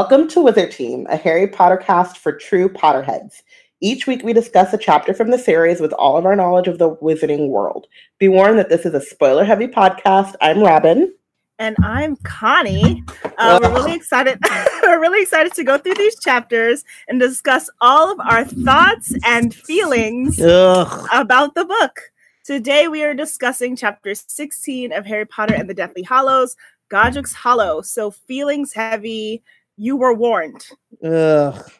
Welcome to Wizard Tea, a Harry Potter cast for true Potterheads. Each week we discuss a chapter from the series with all of our knowledge of the wizarding world. Be warned that this is a spoiler heavy podcast. I'm Robin. And I'm Connie. Uh, we're really excited. we're really excited to go through these chapters and discuss all of our thoughts and feelings Ugh. about the book. Today we are discussing chapter 16 of Harry Potter and the Deathly Hallows, Godric's Hollow. So feelings heavy. You were warned. Ugh.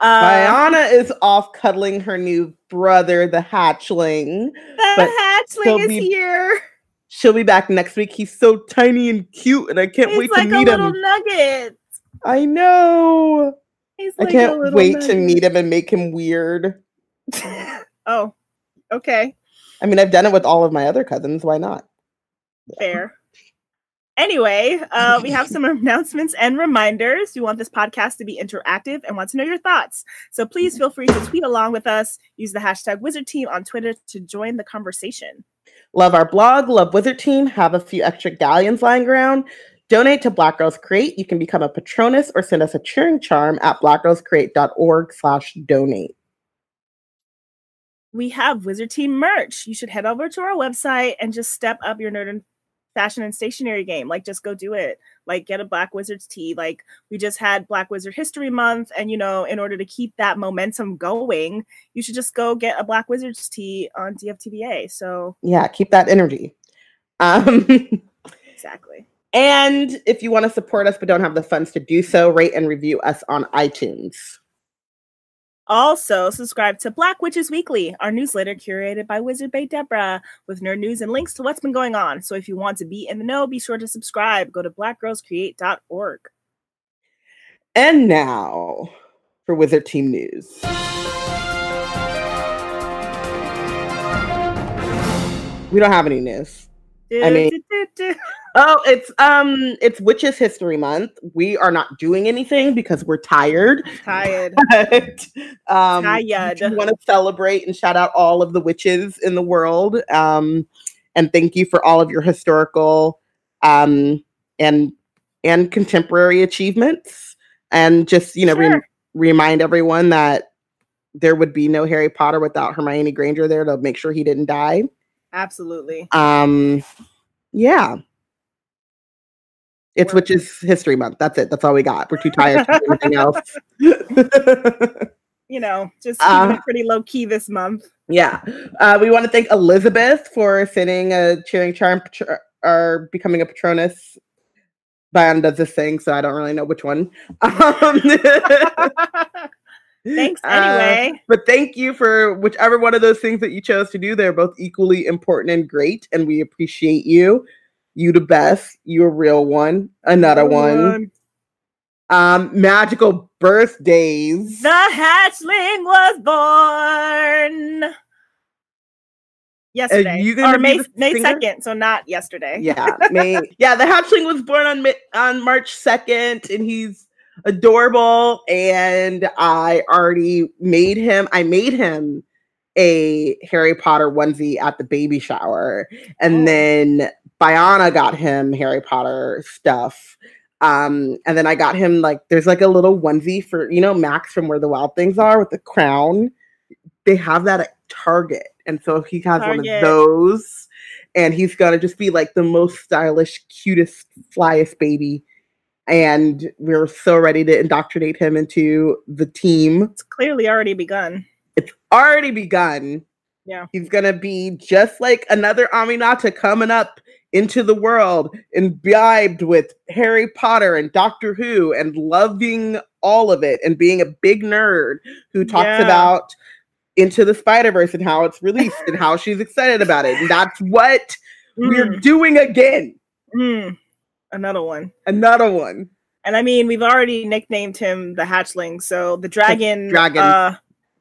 Uh, Biana is off cuddling her new brother, the hatchling. the hatchling is be- here. She'll be back next week. He's so tiny and cute, and I can't wait to meet. He's wait like to a meet little him. nugget. I know. He's I like can't little wait to meet him and make him weird. oh, okay. I mean, I've done it with all of my other cousins. Why not? Fair. Anyway, uh, we have some announcements and reminders. We want this podcast to be interactive and want to know your thoughts. So please feel free to tweet along with us. Use the hashtag Wizard Tea on Twitter to join the conversation. Love our blog, love Wizard Tea, have a few extra galleons lying around. Donate to Black Girls Create. You can become a patronus or send us a cheering charm at blackgirlscreate.org slash donate. We have Wizard Team merch. You should head over to our website and just step up your nerd and fashion and stationery game. Like, just go do it. Like, get a Black Wizards tee. Like, we just had Black Wizard History Month. And, you know, in order to keep that momentum going, you should just go get a Black Wizards tee on DFTBA. So, Yeah, keep that energy. Um, exactly. and if you want to support us but don't have the funds to do so, rate and review us on iTunes. Also, subscribe to Black Witches Weekly, our newsletter curated by Wizard Bay Deborah, with nerd news and links to what's been going on. So if you want to be in the know, be sure to subscribe. Go to blackgirlscreate.org. And now for Wizard Tea News. We don't have any news. I mean-. Oh, it's um it's Witches History Month. We are not doing anything because we're tired. tired. But um Tired. we want to celebrate and shout out all of the witches in the world. Um and thank you for all of your historical um and and contemporary achievements. And just, you know, Sure. remind everyone that there would be no Harry Potter without Hermione Granger there to make sure he didn't die. Absolutely. Um, yeah. It's Word. which is History Month. That's it. That's all we got. We're too tired to do anything else. You know, just Uh, pretty low key this month. yeah. Uh, we want to thank Elizabeth for sending a cheering charm or becoming a patronus. Bion does this thing, so I don't really know which one. Um, Thanks uh, anyway. but thank you for whichever one of those things that you chose to do. They're both equally important and great, and we appreciate you. You the best. You a real one. Another one. Um, magical birthdays. The hatchling was born yesterday, or May May second, so not yesterday. yeah, May. Yeah, the hatchling was born on on March second, and he's adorable. And I already made him. I made him a Harry Potter onesie at the baby shower, and Oh. then Biana got him Harry Potter stuff. Um, and then I got him like there's like a little onesie for you know Max from Where the Wild Things Are with the crown. They have that at Target, and so he has one of those, and he's gonna just be like the most stylish, cutest, flyest baby. And we're so ready to indoctrinate him into the team. It's clearly already begun. It's already begun. Yeah. He's gonna be just like another Aminata coming up into the world, imbibed with Harry Potter and Doctor Who and loving all of it and being a big nerd who talks Yeah. about into the Spider-Verse and how it's released and how she's excited about it. And that's what we're Mm, doing again. mm. Another one. Another one. And I mean, we've already nicknamed him the hatchling. So the dragon, dragon. uh,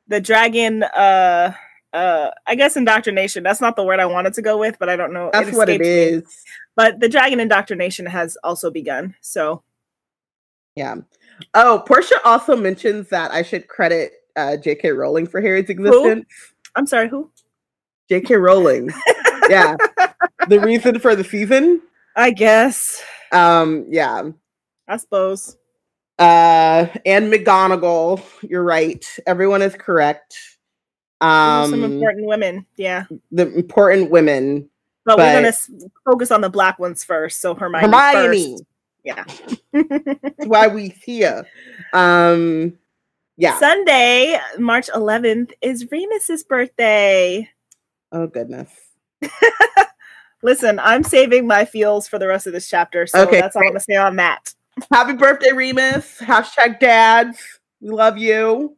the dragon, uh, uh, I guess indoctrination. That's not the word I wanted to go with, but I don't know. That's what it is. me. But the dragon indoctrination has also begun. So Yeah. Oh, Portia also mentions that I should credit uh, J.K. Rowling for Harry's existence. I'm sorry, who? J.K. Rowling. yeah. The reason for the season. I guess. Um, yeah. I suppose. Uh, and McGonagall. You're right. Everyone is correct. Um, some important women. Yeah. the important women. But, But- we're gonna focus on the black ones first. So Hermione. Hermione. First. Yeah. That's why we here. Um, yeah. Sunday, March 11th, is Remus's birthday. Oh goodness. Listen, I'm saving my feels for the rest of this chapter, so Okay, that's all I'm gonna say on that. Happy birthday, Remus. Hashtag dads. We love you.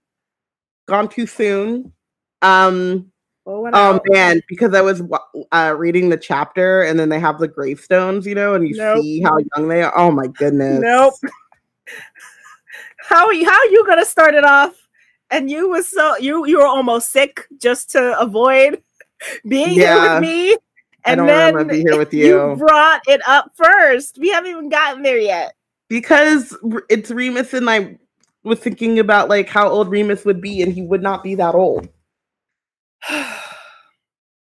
Gone too soon. Um, Oh, oh man, because I was uh, reading the chapter and then they have the gravestones, you know, and you Nope. see how young they are. Oh my goodness. Nope. how are you, how are you gonna start it off? And you was so you you were almost sick just to avoid being here with me. I And don't then being here with you you. brought it up first. We haven't even gotten there yet. Because it's Remus and I was thinking about like how old Remus would be, and he would not be that old.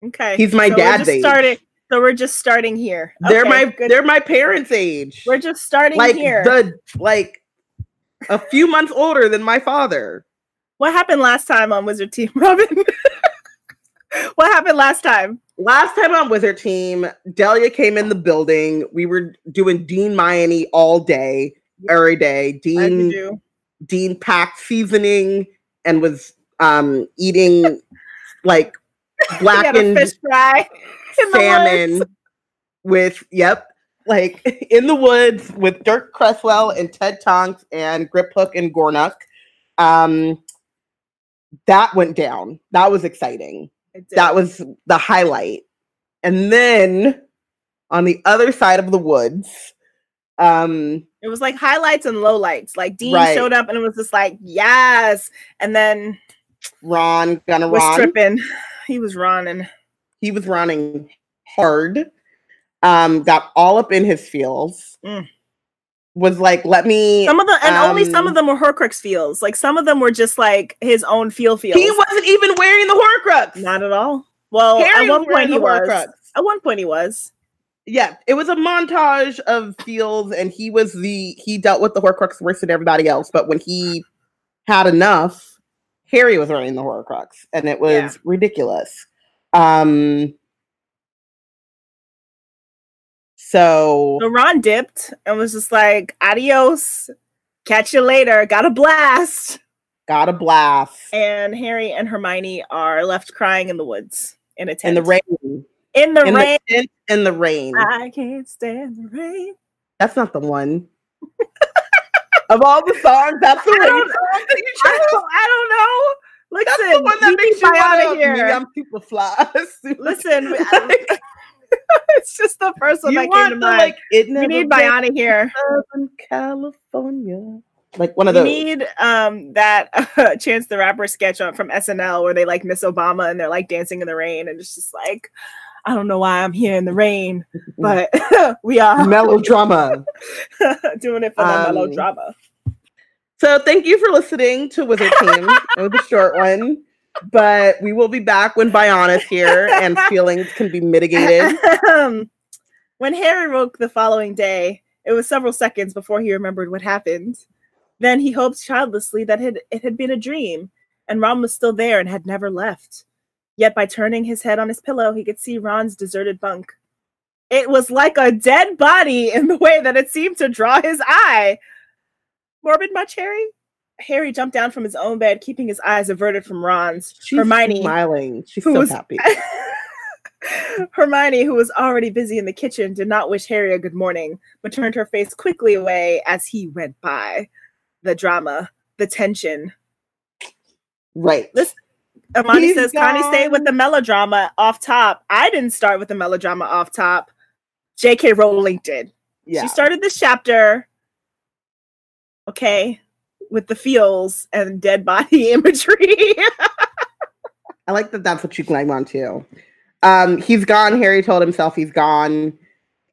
okay. He's my so dad's just age. so we're just starting here. They're Okay, my good. they're my parents' age. we're just starting like here. the like a few months older than my father. What happened last time on Wizard Tea, Robin? what happened last time? Last time on Wizard Tea, Delia came in the building. We were doing Dean Miami all day, every day. Dean. Dean packed seasoning and was um eating like blackened fish fry salmon with yep, like in the woods with Dirk Cresswell and Ted Tonks and Griphook and Gornuk. Um that went down. That was exciting. That was the highlight. And then on the other side of the woods, um It was like highlights and lowlights. Like Dean Right. showed up and it was just like, yes. And then Ron gonna was Ron. tripping. He was running. he was running hard um got all up in his feels Mm. Was like let me Some of them, and only some Um, of them were Horcrux feels. Like some of them were just like his own feel feels. he wasn't even wearing the horcrux Not at all. Well, Harry at one point he the was. Horcrux. At one point he was. yeah it was a montage of feels and he was the he dealt with the horcrux worse than everybody else but when he had enough harry was wearing the horcrux and it was Yeah. ridiculous um so So Ron dipped and was just like, adios. Catch you later. Got a blast. got a blast And Harry and Hermione are left crying in the woods in a tent. in the rain In the in rain. the in the rain I can't stand the rain. That's not the one. of all the songs, that's the I rain don't- song that you I don't, I don't know. Listen, That's the one that makes you want to here. I'm super fly. Listen, it's just the first one you that came to the mind. like it we need Biana here. in California. Like one of We those. need um that uh, Chance the Rapper sketch on from SNL where they like miss Obama and they're like dancing in the rain and it's just like I don't know why I'm here in the rain, but we are melodrama. doing it for the Um, melodrama. So thank you for listening to Wizard Tea. it was a short one, but we will be back when Biana's here and feelings can be mitigated. Um, when Harry woke the following day, it was several seconds before he remembered what happened. Then he hoped childlessly that it, it had been a dream, and Ron was still there and had never left. Yet by turning his head on his pillow, he could see Ron's deserted bunk. It was like a dead body in the way that it seemed to draw his eye. Morbid much, Harry? Harry jumped down from his own bed, keeping his eyes averted from Ron's. She's Hermione, smiling. She's so was- happy. Hermione, who was already busy in the kitchen, did not wish Harry a good morning, but turned her face quickly away as he went by. The drama, the tension. Right. Listen, Amani He's says Connie stayed with the melodrama off top. I didn't start with the melodrama off top. J.K. Rowling did. Yeah. She started this chapter, okay, with the feels and dead body imagery. I like that that's what you climb on too. Um, he's gone. Harry told himself he's gone.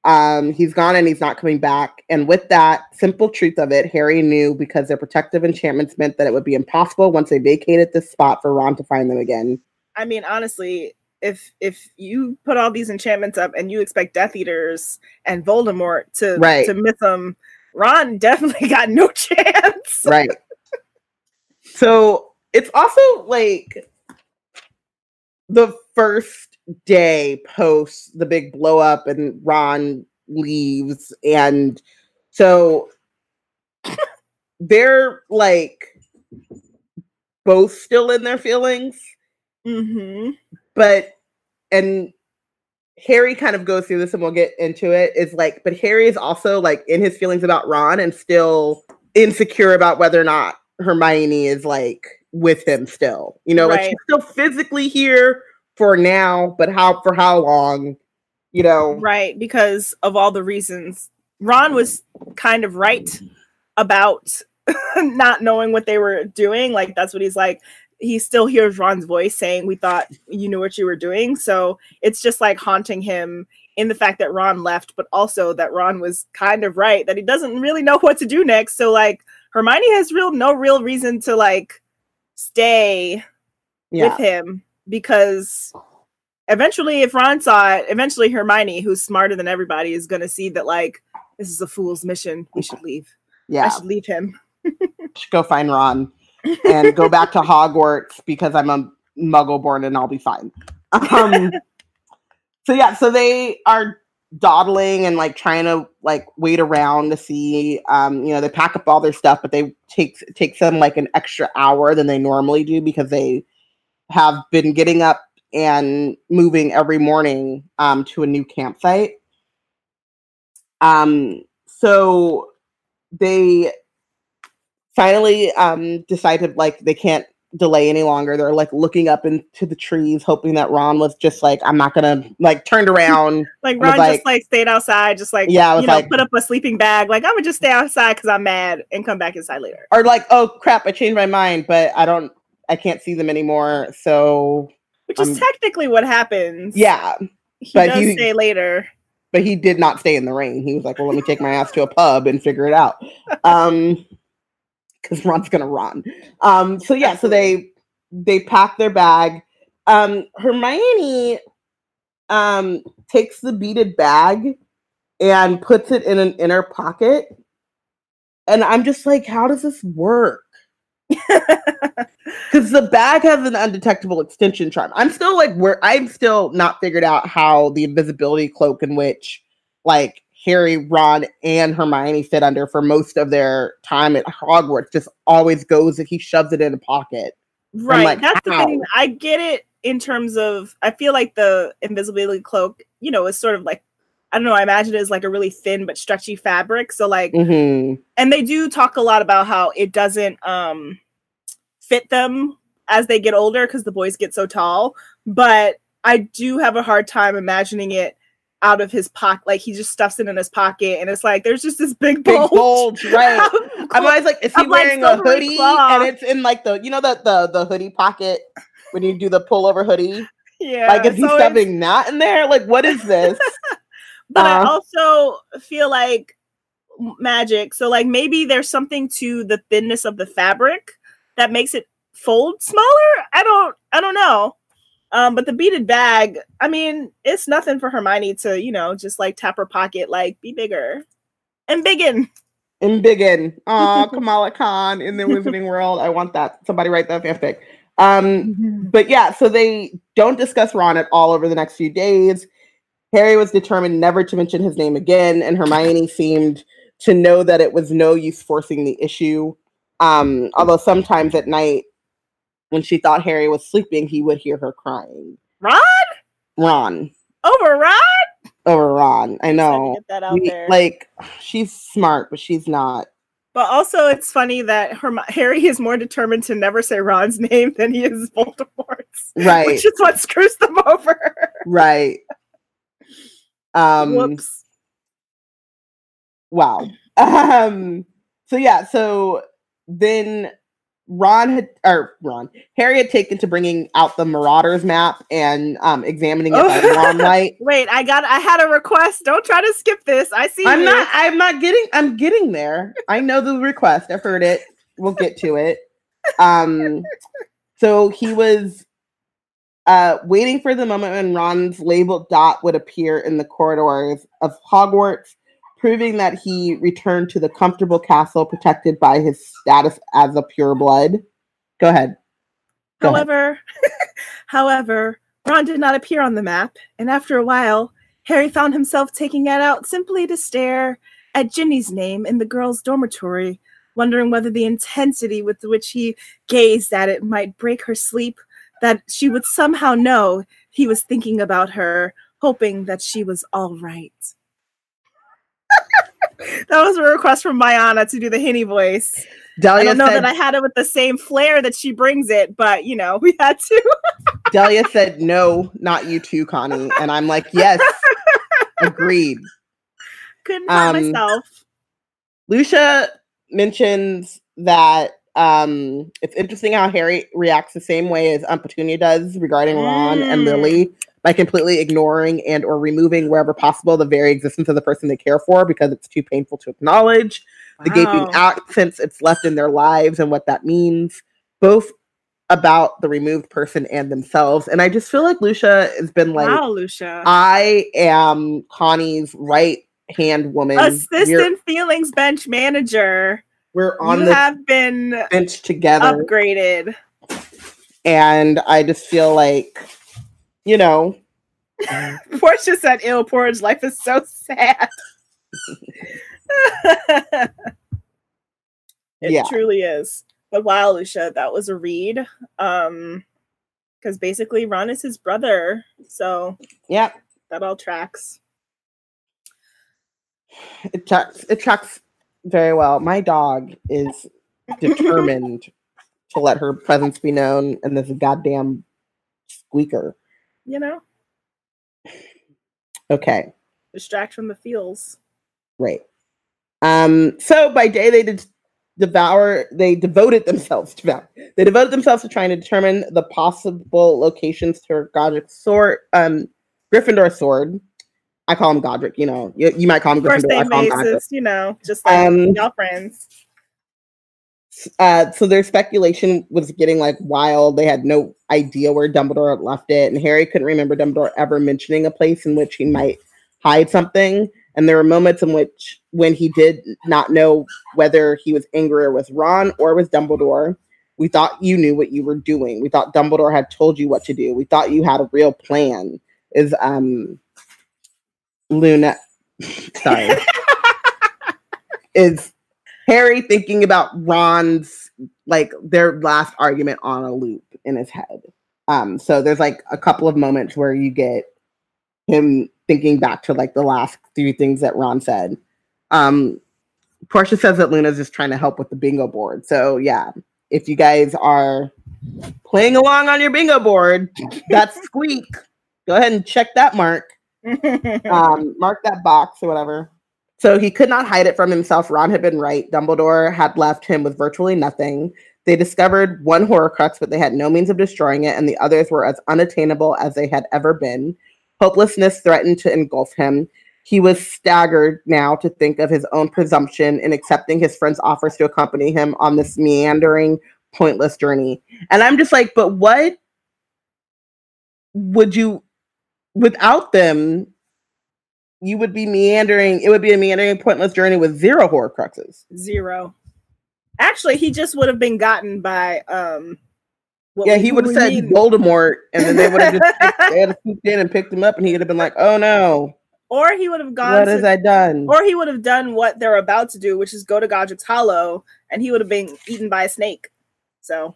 Um, he's gone and he's not coming back. And with that simple truth of it, Harry knew because their protective enchantments meant that it would be impossible once they vacated this spot for Ron to find them again. I mean, honestly, if if you put all these enchantments up and you expect Death Eaters and Voldemort to Right. to miss them, Ron definitely got no chance. Right. so it's also like the first day post the big blow up and Ron leaves. And so they're like both still in their feelings. Mm-hmm. But and Harry kind of goes through this and we'll get into it. Is like, but Harry is also like in his feelings about Ron and still insecure about whether or not Hermione is like with him still. You know, like she's still physically here for now, but how for how long? You know, Right, because of all the reasons. Ron was kind of right about not knowing what they were doing. Like that's what he's like. He still hears Ron's voice saying, "We thought you knew what you were doing." So it's just like haunting him in the fact that Ron left, but also that Ron was kind of right that he doesn't really know what to do next. So like Hermione has real no real reason to like stay yeah, with him because eventually if Ron saw it, eventually Hermione, who's smarter than everybody, is gonna see that like this is a fool's mission. We should leave. Yeah. I should leave him. should go find Ron and go back to Hogwarts because I'm a muggle born and I'll be fine. Um, so yeah, so they are dawdling and like trying to like wait around to see um you know they pack up all their stuff but they takes takes them like an extra hour than they normally do because they have been getting up and moving every morning um to a new campsite um so they finally um decided like they can't delay any longer they're like looking up into the trees hoping that ron was just like i'm not gonna like turned around Like I was Ron like- just like stayed outside, just like Yeah, you know, like- put up a sleeping bag. Like I'm gonna just stay outside because I'm mad and come back inside later. or like oh crap i changed my mind but i don't i can't see them anymore so Which is technically what happens. yeah he but does he- say later. but he did not stay in the rain he was like well let me take my ass to a pub and figure it out um because ron's gonna run. Um so yeah so they they pack their bag. Um hermione um takes the beaded bag and puts it in an inner pocket. And i'm just like how does this work? Because the bag has an undetectable extension charm. I'm still like where I'm still not figured out how the invisibility cloak in which like Harry, Ron, and Hermione fit under for most of their time at Hogwarts just always goes if he shoves it in a pocket. Right. like, That's the thing. I get it in terms of I feel like the invisibility cloak, you know, is sort of like I don't know, I imagine it as like a really thin but stretchy fabric. So like hmm and they do talk a lot about how it doesn't um fit them as they get older because the boys get so tall. But I do have a hard time imagining it out of his pocket. Like he just stuffs it in his pocket and it's like there's just this big Big bulge. bulge, right. I'm always like, is he like, wearing a hoodie? And it's in like the you know the the the hoodie pocket when you do the pullover hoodie. yeah. like is he so it's- stuffing that in there? Like what is this? but I Uh, also feel like magic. So like maybe there's something to the thinness of the fabric that makes it fold smaller. I don't I don't know. Um, but the beaded bag, I mean, it's nothing for Hermione to, you know, just like tap her pocket, like be bigger and biggin. And Biggin. Aw, Kamala Khan in the Wizarding World. I want that. Somebody write that fanfic. Um, but yeah, so they don't discuss Ron at all over the next few days. Harry was determined never to mention his name again, and Hermione seemed to know that it was no use forcing the issue. Um, although sometimes at night, when she thought Harry was sleeping, he would hear her crying. Ron Ron. over Ron. Over Ron. I Just had to know. Get that out We- there. like she's smart, but she's not. But also, it's funny that Herm- Harry is more determined to never say Ron's name than he is Voldemort's, Right. which is what screws them over. Right. Um Whoops. wow. Um so yeah, so then Ron had or Ron, Harry had taken to bringing out the Marauders map and um examining it by Oh. wan light. Wait, I got. I had a request. Don't try to skip this. I see. I'm you. not I'm not getting I'm getting there. I know the request. I've heard it. We'll get to it. Um so he was uh waiting for the moment when Ron's labeled dot would appear in the corridors of Hogwarts, proving that he returned to the comfortable castle protected by his status as a pureblood. Go ahead. Go ahead. However, however, Ron did not appear on the map, and after a while, Harry found himself taking it out simply to stare at Ginny's name in the girls' dormitory, wondering whether the intensity with which he gazed at it might break her sleep, that she would somehow know he was thinking about her, hoping that she was all right. That was a request from Mayana to do the Hinny voice. I Delia don't know said, that I had it with the same flair that she brings it, but you know, we had to. Delia said, no, not you too, Connie. And I'm like, yes, agreed. Couldn't help Um, myself. Lucia mentions that um, it's interesting how Harry reacts the same way as Aunt Petunia does regarding Ron and Mm. Lily by completely ignoring and or removing wherever possible the very existence of the person they care for because it's too painful to acknowledge the gaping Wow. absence it's left in their lives and what that means both about the removed person and themselves and i just feel like lucia has been like wow, Lucia. i am connie's right hand woman Assistant feelings bench manager. we're on you the have been bench together upgraded. and i just feel like you know Portia said, "Ill porridge life is so sad." it Yeah. truly is. But wow, Lucia, that was a read. Um, because basically Ron is his brother, so yeah that all tracks. it tracks it tracks very well my dog is determined to let her presence be known and this goddamn squeaker You know, okay distract from the feels. Right. Um, so by day they did devour they devoted themselves to devour. They devoted themselves to trying to determine the possible locations to Godric's sword, um, Gryffindor sword. I call him Godric, you know. You, you might call him Gryffindor. I call him Godric. you know, just like Um, y'all friends. Uh, so their speculation was getting like wild. They had no idea where Dumbledore had left it, and Harry couldn't remember Dumbledore ever mentioning a place in which he might hide something. And there were moments in which, when he did not know whether he was angrier with Ron or with Dumbledore, we thought you knew what you were doing. We thought Dumbledore had told you what to do. We thought you had a real plan. Is um, Luna? Sorry, is Harry thinking about Ron's like their last argument on a loop in his head. Um, so there's like a couple of moments where you get him thinking back to like the last three things that Ron said. Um, Portia says that Luna's just trying to help with the bingo board. So yeah, if you guys are playing along on your bingo board, that's squeak. Go ahead and check that mark um, mark that box or whatever. So he could not hide it from himself. Ron had been right. Dumbledore had left him with virtually nothing. They discovered one Horcrux, but they had no means of destroying it, and the others were as unattainable as they had ever been. Hopelessness threatened to engulf him. He was staggered now to think of his own presumption in accepting his friend's offers to accompany him on this meandering, pointless journey. And I'm just like, but what would you without them, you would be meandering. It would be a meandering, pointless journey with zero Horcruxes. Zero. Actually, he just would have been gotten by um. yeah, he would have said mean. Voldemort, and then they would have just picked, they had swooped in and picked him up, and he would have been like, "Oh no, or he would have gone what to has I done?" Or he would have done what they're about to do, which is go to Godric's Hollow, and he would have been eaten by a snake. So,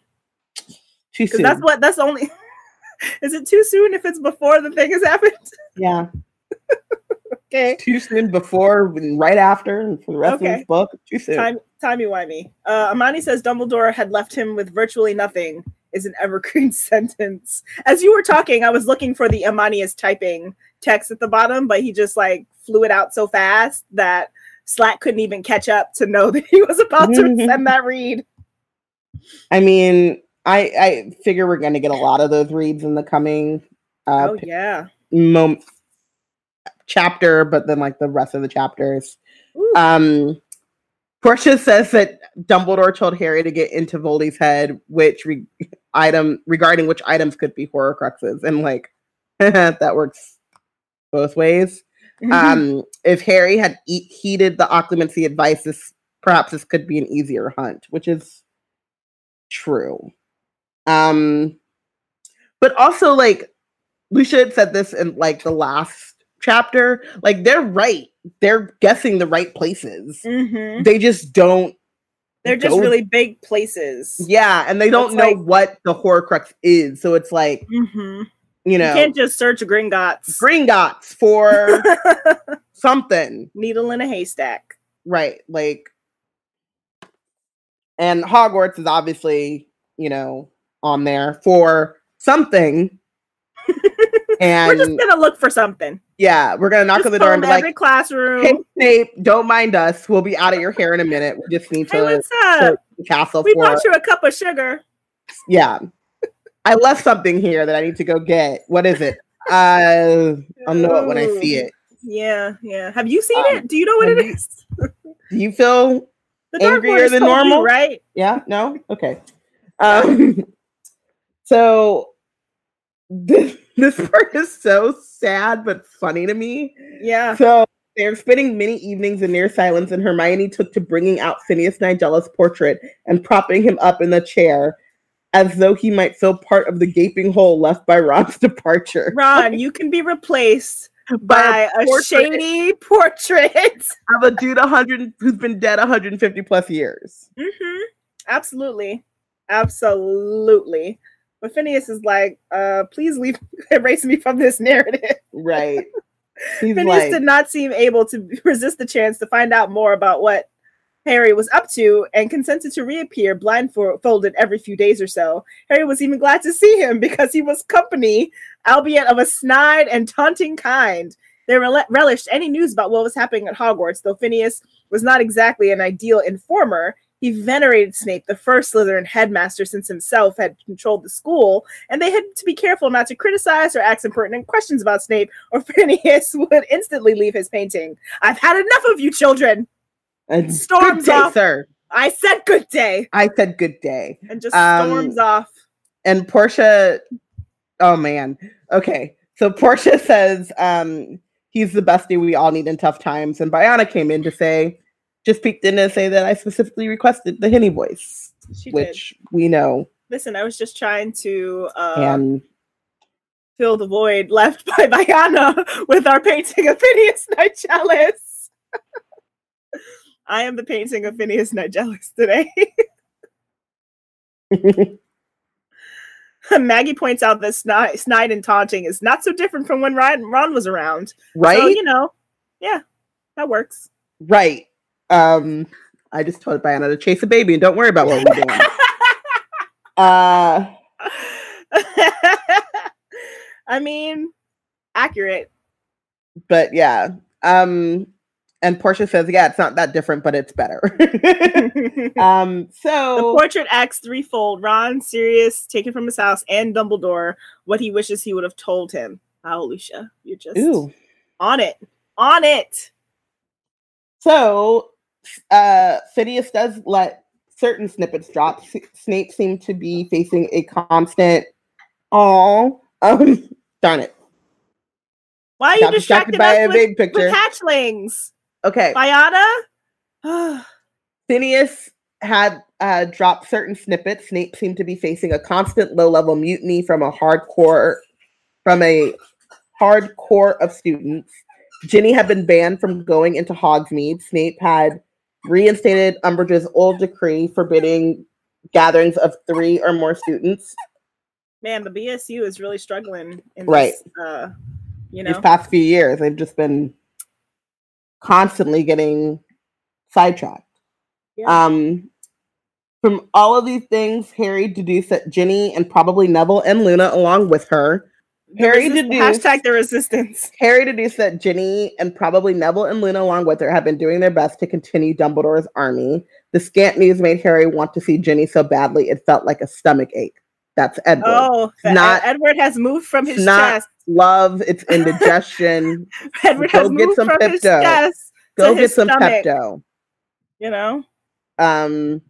Too soon. that's what that's only. is it too soon if it's before the thing has happened? yeah, Okay, too soon before, and right after, and for the rest of Okay. this book, too soon. time timey wimey. Uh, Amani says Dumbledore had left him with virtually nothing. Is an evergreen sentence. As you were talking, I was looking for the Amani is typing text at the bottom, but he just like flew it out so fast that Slack couldn't even catch up to know that he was about to send that read. I mean, I I figure we're going to get a lot of those reads in the coming uh, oh yeah. moment chapter, but then like the rest of the chapters. Ooh. Um, Portia says that Dumbledore told Harry to get into Voldy's head, which re- item regarding which items could be Horcruxes, and like that works both ways. Um, if Harry had e- heeded the occlumency advice, this perhaps this could be an easier hunt, which is true. Um, but also like Lucia had said this in like the last chapter, like they're right. They're guessing the right places. Mhm. They just don't. They're just go- really big places. Yeah, and they don't It's know like- what the Horcrux is. So it's like Mhm. you You know, can't just search Gringotts. green dots for something, Needle in a haystack. right? Like, and Hogwarts is obviously you know on there for something. and We're just gonna look for something. yeah, we're gonna knock Just on the door and be like, every classroom. "Hey, Snape, don't mind us. We'll be out of your hair in a minute. We just need Hey, to what's up? the castle We for bought you a cup of sugar. yeah." I left something here that I need to go get. What is it? Uh, I'll know it when I see it. Yeah, yeah. Have you seen Um, it? Do you know what it you- is? Do you feel The angrier than told you, normal? right? Yeah, no, okay. Um, so this this part is so sad but funny to me. Yeah. So they're spending many evenings in near silence, and Hermione took to bringing out Phineas Nigellus's portrait and propping him up in the chair, as though he might fill part of the gaping hole left by Ron's departure. Ron, you can be replaced by a, portrait shady portrait. of a dude 100 who's been dead 150 plus years. hmm Absolutely. Absolutely. But Phineas is like, uh, please leave erase me from this narrative. Right. He's Phineas like, did not seem able to resist the chance to find out more about what Harry was up to and consented to reappear blindfolded every few days or so. Harry was even glad to see him because he was company, albeit of a snide and taunting kind. They rel- relished any news about what was happening at Hogwarts, though Phineas was not exactly an ideal informer. He venerated Snape, the first Slytherin headmaster since himself had controlled the school, and they had to be careful not to criticize or ask impertinent questions about Snape, or Phineas would instantly leave his painting. I've had enough of you children. and storms day, off. sir. I said good day, I said good day. and just Um, storms off. And Portia, oh man. Okay. So Portia says um he's the bestie we all need in tough times. And Biana came in to say, just peeked in and say that I specifically requested the Hinny voice, She did. which we know. Listen, I was just trying to uh, and fill the void left by Biana with our painting of Phineas Nigellus. I am the painting of Phineas Nigellus today. Maggie points out that snide, snide and taunting is not so different from when Ron, Ron was around. right? So, you know, yeah, that works. right. Um I just told Biana to chase a baby and don't worry about what we're doing. uh I mean, accurate. but yeah. Um and Portia says, yeah, it's not that different, but it's better. um so the portrait acts threefold Ron, Sirius, taken from his house, and Dumbledore, what he wishes he would have told him. Wow, Lucia, you're just ooh. on it. On it. So, uh, Phineas does let certain snippets drop. S- Snape seemed to be facing a constant, oh, um, darn it, Why are you got distracted by a with, big picture. with hatchlings? Okay, Biana? Phineas had uh, dropped certain snippets. Snape seemed to be facing a constant low-level mutiny from a hardcore, from a hardcore of students. Ginny had been banned from going into Hogsmeade. Snape had reinstated Umbridge's old decree forbidding gatherings of three or more students Man, the BSU is really struggling in Right. this, uh, you know, these past few years. They've just been constantly getting sidetracked. Yeah. Um, from all of these things, Harry deduced that Ginny and probably Neville and Luna, along with her, Harry resist- deduced- hashtag the resistance. Harry deduced that Ginny and probably Neville and Luna, along with her, have been doing their best to continue Dumbledore's army. The scant news made Harry want to see Ginny so badly it felt like a stomach ache. That's Edward. Oh, not- Edward has moved from his not chest. Love, it's indigestion. Edward go has get moved some from his chest. Go get some stomach. Pepto. You know, Um,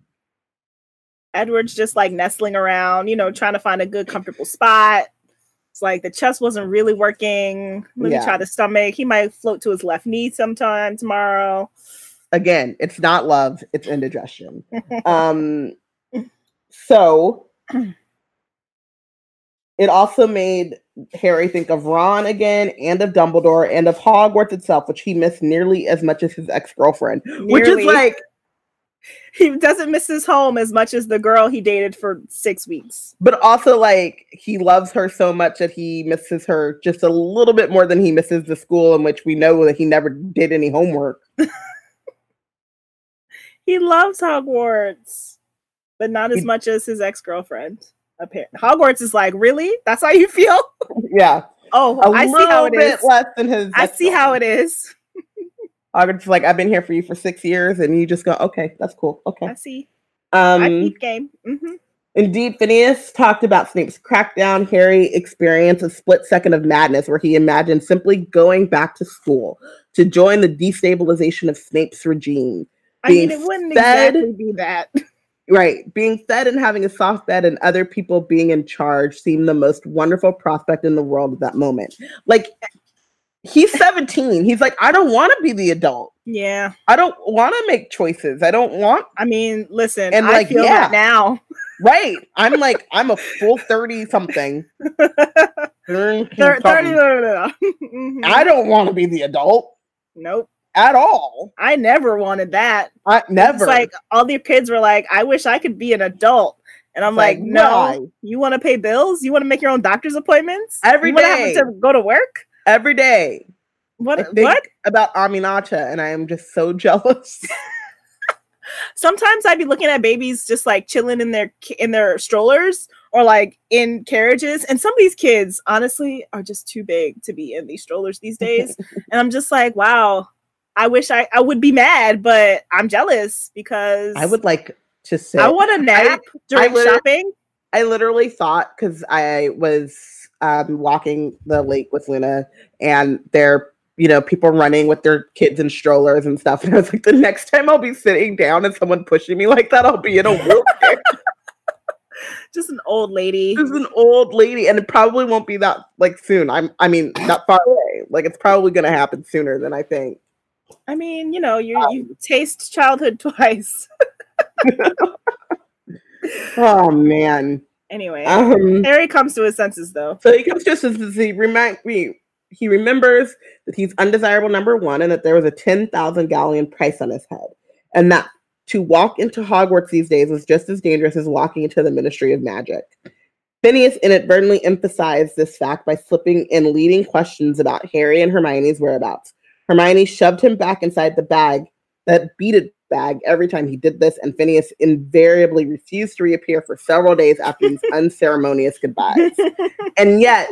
Edward's just like nestling around, you know, trying to find a good, comfortable spot. It's like the chest wasn't really working. Let Yeah. me try the stomach. He might float to his left knee sometime tomorrow. Again, it's not love, it's indigestion. um so it also made Harry think of Ron again and of Dumbledore and of Hogwarts itself, which he missed nearly as much as his ex-girlfriend. Which is like he doesn't miss his home as much as the girl he dated for six weeks. but also like he loves her so much that he misses her just a little bit more than he misses the school in which we know that he never did any homework. He loves Hogwarts, but not as He- much as his ex girlfriend. Apparently, Hogwarts is like, really? That's how you feel? yeah. Oh, A I see how it is. less than his I see how it is. Is like, I've been here for you for six years, and you just go, okay, that's cool. Okay. I see. I Um peep game. hmm Indeed, Phineas talked about Snape's crackdown. Harry experienced a split second of madness where he imagined simply going back to school to join the destabilization of Snape's regime. I mean, it wouldn't fed- exactly be that. Right. Being fed and having a soft bed and other people being in charge seemed the most wonderful prospect in the world at that moment. Like, he's 17. He's like, I don't want to be the adult. yeah. I don't want to make choices. I don't want, I mean, listen, And, I like, feel yeah. now. right. I'm like, I'm a full 30 something. Thir- 30, Mhm. I don't want to be the adult nope. at all. I never wanted that. I never. It's like all the kids were like, I wish I could be an adult. And I'm like, like, no, why? you want to pay bills? You want to make your own doctor's appointments? Every you day. to go to work? Every day. I What? What? about Aminata, and I am just so jealous. Sometimes I'd be looking at babies just like chilling in their in their strollers or like in carriages, and some of these kids, honestly, are just too big to be in these strollers these days. and I'm just like, wow. I wish I I would be mad, but I'm jealous because I would like to say. I want a nap during literally- shopping. I literally thought because I was um, walking the lake with Luna, and there, you know, people running with their kids in strollers and stuff. And I was like, the next time I'll be sitting down and someone pushing me like that, I'll be in a wheelchair. Just an old lady. This is an old lady, and it probably won't be that like soon. I'm, I mean, not far away. Like it's probably going to happen sooner than I think. I mean, you know, you Um, you taste childhood twice. Oh man. Anyway, Um. Harry comes to his senses though. So he comes to us as he remind me. He remembers that he's undesirable number one, and that there was a ten thousand galleon price on his head, and that to walk into Hogwarts these days was just as dangerous as walking into the Ministry of Magic. Phineas inadvertently emphasized this fact by slipping in leading questions about Harry and Hermione's whereabouts. Hermione shoved him back inside the bag, that beaded bag, every time he did this, and Phineas invariably refused to reappear for several days after these unceremonious goodbyes and yet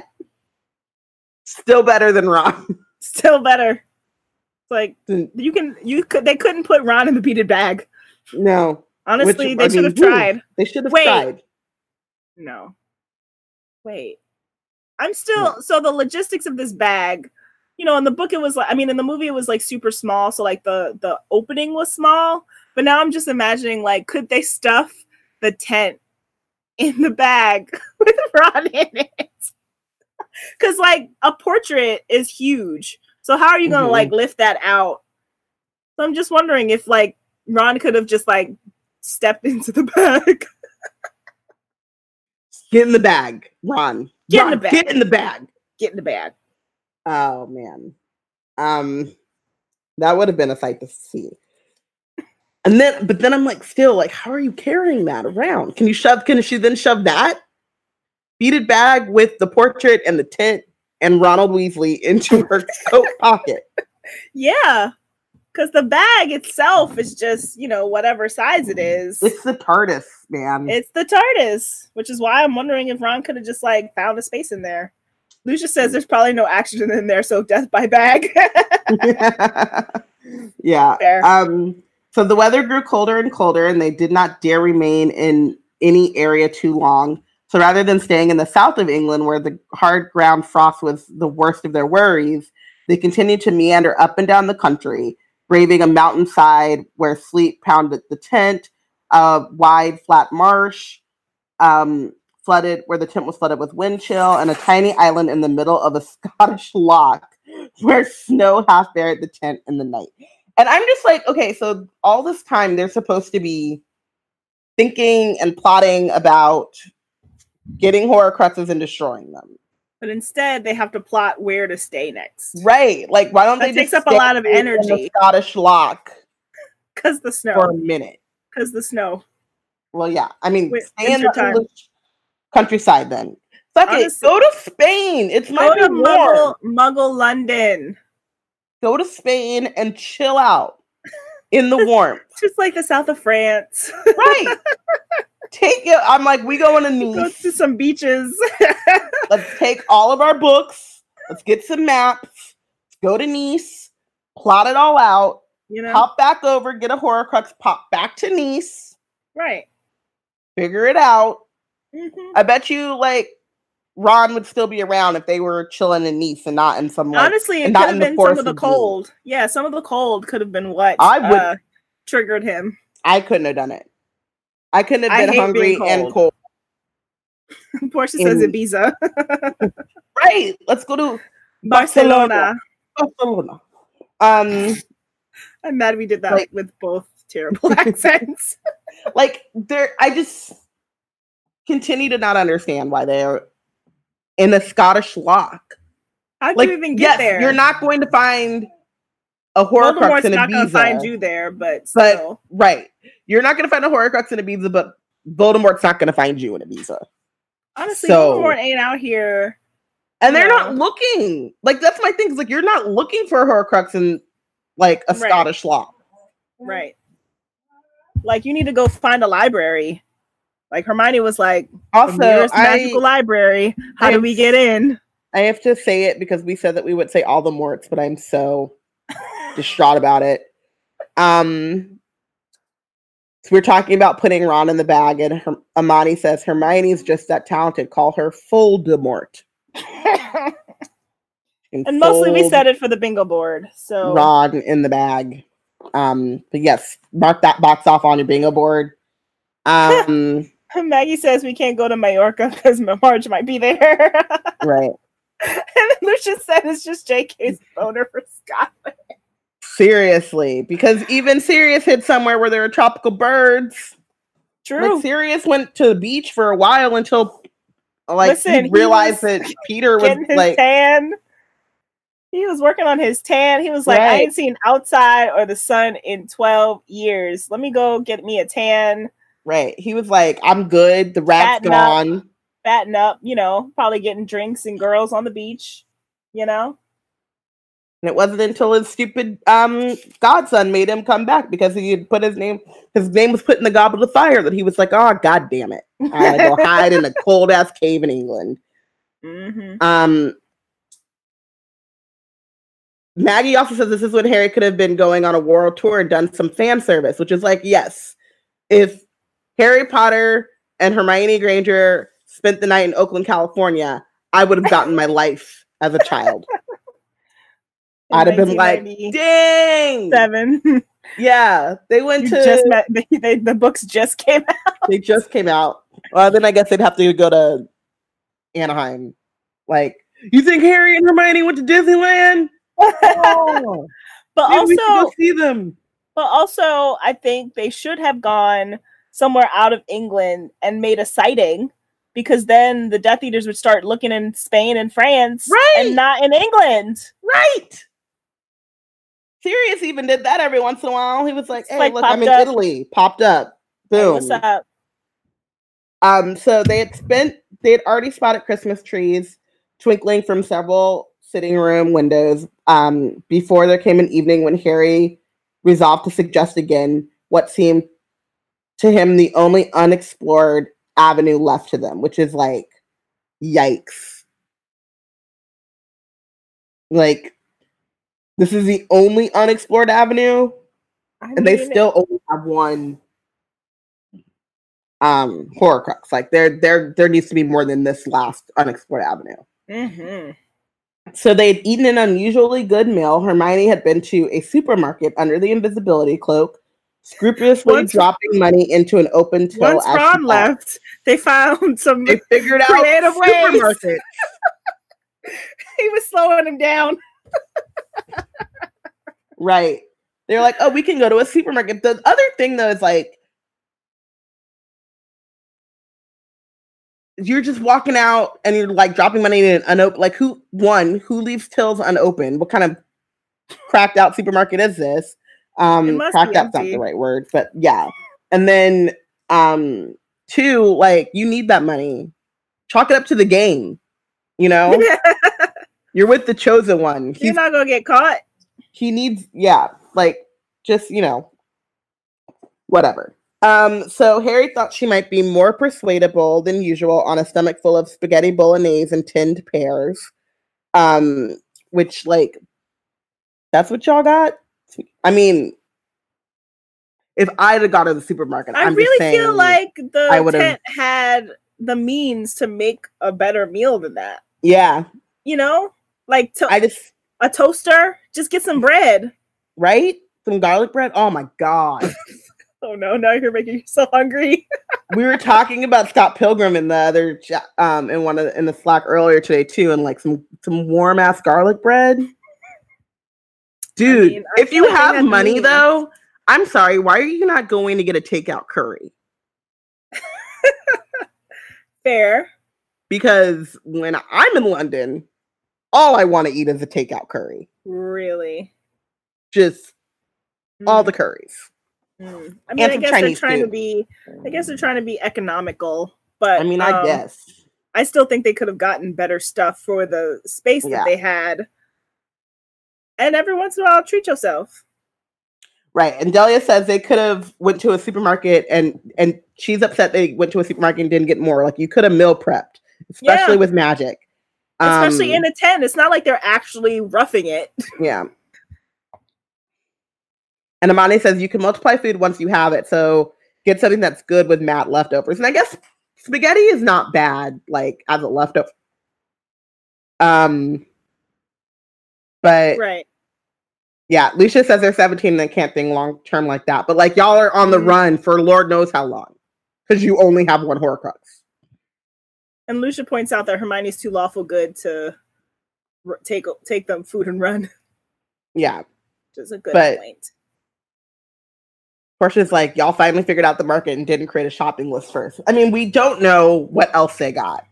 still better than Ron. Still better. It's like Mm. you can you could they couldn't put Ron in the beaded bag. no, Honestly, Which, they should have tried. they should have tried. No. Wait. I'm still so the logistics of this bag. You know, in the book it was like I mean in the movie it was like super small, so like the the opening was small, but now I'm just imagining like could they stuff the tent in the bag with Ron in it? Cuz like a portrait is huge. So how are you going to Mhm. like lift that out? So I'm just wondering if like Ron could have just like stepped into the bag. Get in the bag, Ron. Get in the bag. Get in the bag. Get in the bag. Oh man, um, that would have been a sight to see. And then, but then I'm like, still, like, how are you carrying that around? Can you shove? Can she then shove that beaded bag with the portrait and the tent and Ronald Weasley into her coat pocket? Yeah. Because the bag itself is just, you know, whatever size it is. It's the TARDIS, man. It's the TARDIS, which is why I'm wondering if Ron could have just like found a space in there. Lucia says there's probably no oxygen in there, so death by bag. yeah. Fair. Um, so the weather grew colder and colder, and they did not dare remain in any area too long. So rather than staying in the south of England, where the hard ground frost was the worst of their worries, they continued to meander up and down the country, braving a mountainside where sleet pounded the tent, a wide flat marsh, um, flooded, where the tent was flooded with wind chill, and a tiny island in the middle of a Scottish loch where snow half buried the tent in the night. And I'm just like, okay, so all this time they're supposed to be thinking and plotting about getting horror Horcruxes and destroying them. But instead, they have to plot where to stay next. Right. Like, why don't That they takes just up a lot of in the energy. Scottish loch Because the snow. for a minute? Because the snow. Well, yeah. I mean, Wait, stay in the. English countryside then. Fuck it. Go to Spain. It's Go might to. Muggle, Muggle London. Go to Spain and chill out in the warmth. Just like the south of France. right. Take it. I'm like, we going to Nice. Go to some beaches. Let's take all of our books. Let's get some maps. Let's go to Nice. Plot it all out. you know? Pop back over. Get a Horcrux. Pop back to Nice. Right. Figure it out. Mhm. I bet you like Ron would still be around if they were chilling in Nice and not in some like Honestly, it could not have in been some of the cold. Yeah, some of the cold could have been what I would- uh, triggered him. I couldn't have done it. I couldn't have been hungry being and cold. cold. Portia says Ibiza, Right. Let's go to Barcelona. Barcelona. Um, I'm mad we did that Like- with both terrible accents. like there, I just continue to not understand why they're in a Scottish loch. How do Like, you even get yes, there? you're not going to find a Horcrux in not going to find you there, but But- still. right? You're not going to find a Horcrux in Ibiza, but Voldemort's not going to find you in Ibiza. Honestly, so- Voldemort ain't out here. And they're not looking. Like that's my thing. Is like you're not looking for a Horcrux in like a Right. Scottish loch. Right. Like you need to go find a library. Like Hermione was like, Also, I, magical library. How do I'm we get in? I have to say it because we said that we would say all the morts, but I'm so distraught about it. Um, so we're talking about putting Ron in the bag, and Her- Amani says Hermione's just that talented. Call her Voldemort. and mostly we said it for the bingo board. So Ron in the bag. Um, but yes, mark that box off on your bingo board. Um, Maggie says we can't go to Mallorca because Marge might be there. right. and then Lucius said it's just JK's boner for Scotland. Seriously, because even Sirius hid somewhere where there are tropical birds. True. Like Sirius went to the beach for a while until like Listen, he he realized was that Peter was like tan. He was working on his tan. He was like, I ain't seen outside or the sun in 12 years. Let me go get me a tan, right. He was like, I'm good. The rat's Fatten up. gone. fatten up, you know, probably getting drinks and girls on the beach, you know? And it wasn't until his stupid um godson made him come back because he had put his name his name was put in the goblet of fire that he was like, oh god damn it. I gotta go hide in a cold ass cave in England. hmm Um, Maggie also says this is when Harry could have been going on a world tour and done some fan service, which is like, yes, if Harry Potter and Hermione Granger spent the night in Oakland, California, I would have gotten my life as a child. I'd have been like, dang, seven. yeah, they went You to, just met they, they, the books just came out. they just came out. Well, then I guess they'd have to go to Anaheim. Like, you think Harry and Hermione went to Disneyland? Oh. but Maybe also see them. But also, I think they should have gone somewhere out of England and made a sighting because then the Death Eaters would start looking in Spain and France Right. and not in England. Right. Sirius even did that every once in a while. He was like, "Hey, like look, I'm in up. Italy." Popped up. Hey, Boom. what's up? Um, so they had spent they had already spotted Christmas trees twinkling from several sitting room windows. Um, before there came an evening when Harry resolved to suggest again what seemed to him the only unexplored avenue left to them, which is like, yikes. Like, this is the only unexplored avenue, I and they still only have one um horcrux. Like there there there needs to be more than this last unexplored avenue. mhm. So they had eaten an unusually good meal. Hermione had been to a supermarket under the invisibility cloak, scrupulously Once- dropping money into an open till. Once Ron left, they found some. they figured out Creative ways. supermarket. he was slowing him down. Right. They're like, oh, we can go to a supermarket. The other thing though is like you're just walking out and you're like dropping money in an unopened like who one, who leaves tills unopened? What kind of cracked out supermarket is this? Um cracked out's not the right word, but yeah. And then um two, like you need that money. Chalk it up to the game. You know? You're with the chosen one. You're He's not gonna get caught. he needs yeah like just you know whatever um so harry thought she might be more persuadable than usual on a stomach full of spaghetti bolognese and tinned pears um which like that's what y'all got i mean if i'd have gone to the supermarket I I'm really feel like the I would've- tent had the means to make a better meal than that. yeah You know, like to- i just a toaster. Just get some bread. right some garlic bread oh my god Oh no! Now you're making yourself hungry. we were talking about Scott Pilgrim in the other um in one of the, in the Slack earlier today too, and like some some warm ass garlic bread. Dude, mean, I if you have money means. though, I'm sorry, why are you not going to get a takeout curry? Fair. Because when I'm in London, all I want to eat is a takeout curry. Really. Just all Mm, the curries. mm. I mean, I guess Chinese they're trying to be. I guess they're trying to be economical, but I mean, I um, guess. I still think they could have gotten better stuff for the space Yeah. that they had. And every once in a while, treat yourself. Right. And Delia says they could have went to a supermarket and and she's upset they went to a supermarket and didn't get more. Like you could have meal prepped, especially Yeah. with magic. Especially Um, in a tent. It's not like they're actually roughing it. Yeah. And Amani says you can multiply food once you have it. So get something that's good with Matt leftovers. And I guess spaghetti is not bad, like as a leftover. Um but Right. yeah, Lucia says they're 17 and they can't think long term like that. But like y'all are on the Mhm. run for Lord knows how long. Because you only have one Horcrux. And Lucia points out that Hermione's too lawful good to r- take take them food and run, Yeah. which is a good But- point. Portia's like, y'all finally figured out the market and didn't create a shopping list first. I mean, we don't know what else they got.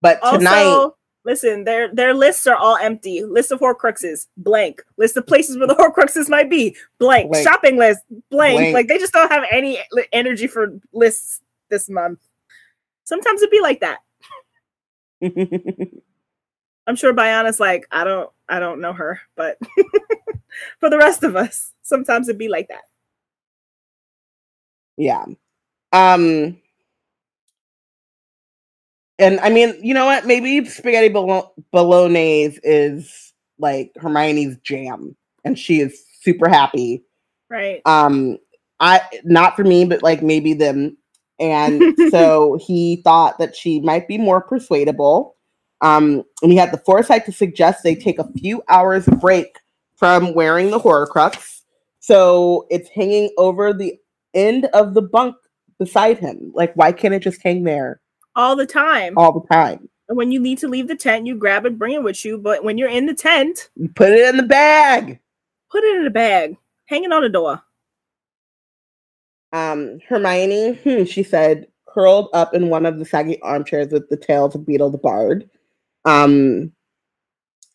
But tonight, Also, listen, their their lists are all empty. List of Horcruxes, blank. List of places where the Horcruxes might be, blank. Blank. Shopping list, blank. Blank. Like they just don't have any energy for lists this month. Sometimes it'd be like that. I'm sure Biana's like, I don't, I don't know her, but for the rest of us, sometimes it'd be like that. yeah. Um and I mean, you know what? Maybe spaghetti bolo- bolognese is like Hermione's jam and she is super happy. Right. Um I not for me, but like maybe them. And so he thought that she might be more persuadable. Um, and he had the foresight to suggest they take a few hours break from wearing the Horcrux. So it's hanging over the end of the bunk beside him. Like, why can't it just hang there All the time. all the time? And when you need to leave the tent, you grab it, bring it with you. But when you're in the tent, You put it in the bag. put it in a bag, hang it on the door. Um, Hermione, hmm, she said, curled up in one of the saggy armchairs with the tales of Beetle the Bard. Um,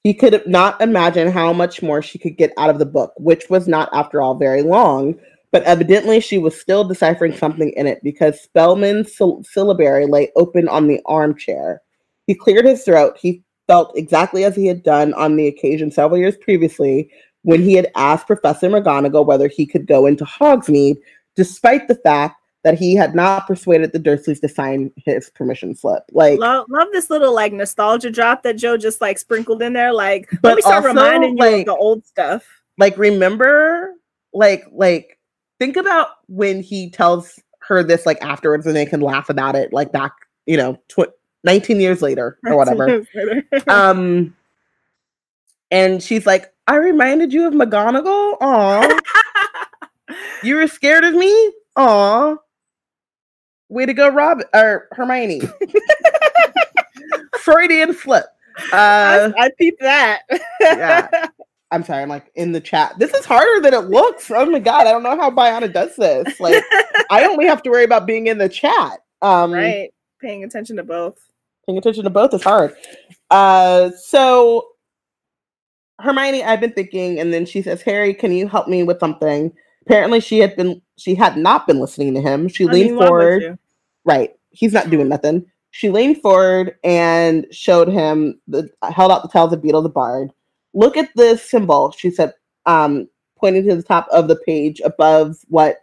he could not imagine how much more she could get out of the book, which was not, after all, very long. But evidently, she was still deciphering something in it because Spellman's syll- syllabary lay open on the armchair. He cleared his throat. He felt exactly as he had done on the occasion several years previously when he had asked Professor McGonagall whether he could go into Hogsmeade despite the fact that he had not persuaded the Dursleys to sign his permission slip. Like, Love, love this little like nostalgia drop that Jo just like sprinkled in there. Like, But let me start also, reminding you of like- the old stuff. like remember, like, like think about when he tells her this like afterwards, and they can laugh about it, like back, you know, tw- nineteen years later or whatever. um, and she's like, "I reminded you of McGonagall." Aw, You were scared of me? Aw. Way to go, Rob or Hermione. Freudian slip. Uh, I, I peeped that. Yeah. I'm sorry, I'm like in the chat. This is harder than it looks. Oh my god, I don't know how Biana does this. Like, I only have to worry about being in the chat. Um, right. Paying attention to both. paying attention to both is hard. Uh, so Hermione, I've been thinking, and then she says, "Harry, can you help me with something?" Apparently, she had been, she had not been listening to him. She I leaned mean, forward. Right, he's not doing nothing. She leaned forward and showed him the held out the tales of Beetle the Bard. Look at this symbol, she said, um, pointing to the top of the page above what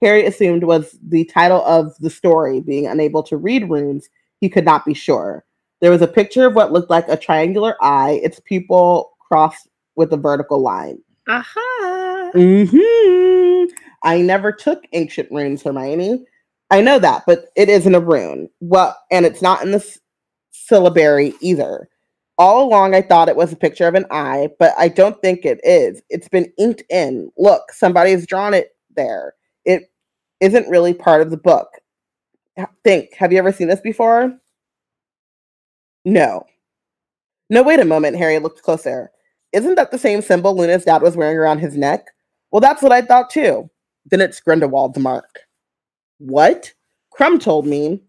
Harry assumed was the title of the story. Being unable to read runes, he could not be sure. There was a picture of what looked like a triangular eye, its pupil crossed with a vertical line. Aha. Mm-hmm. I never took ancient runes, Hermione. I know that, but it isn't a rune. Well, and it's not in the syllabary either. All along, I thought it was a picture of an eye, but I don't think it is. It's been inked in. Look, somebody has drawn it there. It isn't really part of the book. Think, have you ever seen this before? No. No, wait a moment. Harry looked closer. Isn't that the same symbol Luna's dad was wearing around his neck? Well, that's what I thought too. Then it's Grindelwald's mark. What? Krum told me.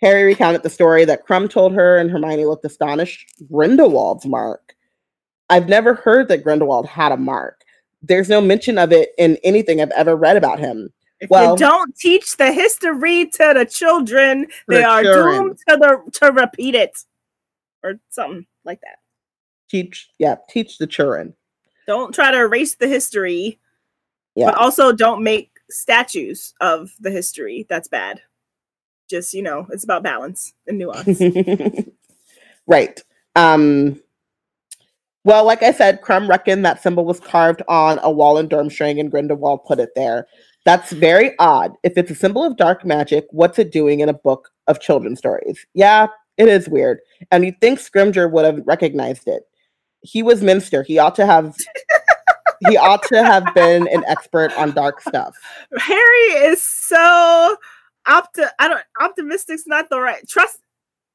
Harry recounted the story that Krum told her, and Hermione looked astonished. Grindelwald's mark. I've never heard that Grindelwald had a mark. There's no mention of it in anything I've ever read about him. If Well- you don't teach the history to the children, they The are children. doomed to the to repeat it, or something like that. Teach, yeah, teach the children. Don't try to erase the history, Yeah. but also don't make statues of the history. That's bad. Just you know, it's about balance and nuance. right. Um, well, like I said, Krum reckoned that symbol was carved on a wall in Durmstrang and Grindelwald put it there. That's very odd. If it's a symbol of dark magic, what's it doing in a book of children's stories? Yeah, it is weird. And you'd think Scrimgeour would have recognized it. He was Minster. He ought to have he ought to have been an expert on dark stuff. Harry is so opti- I don't optimistic's not the right trust.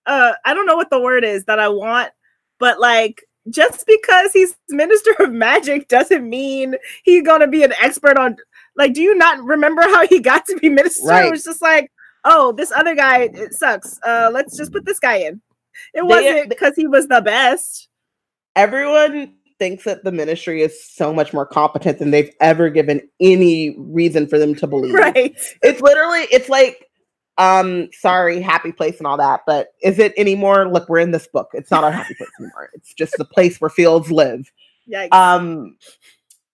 Uh, I don't know what the word is that I want, but like just because he's minister of magic doesn't mean he's gonna be an expert on. Like, do you not remember how he got to be minister? Right. It was just like, oh, this other guy it sucks. Uh, let's just put this guy in. It They- wasn't because he was the best. everyone thinks that the ministry is so much more competent than they've ever given any reason for them to believe. Right. It's literally it's like um sorry happy place and all that but is it anymore look we're in this book it's not our happy place anymore it's just the place where fields live Yikes. um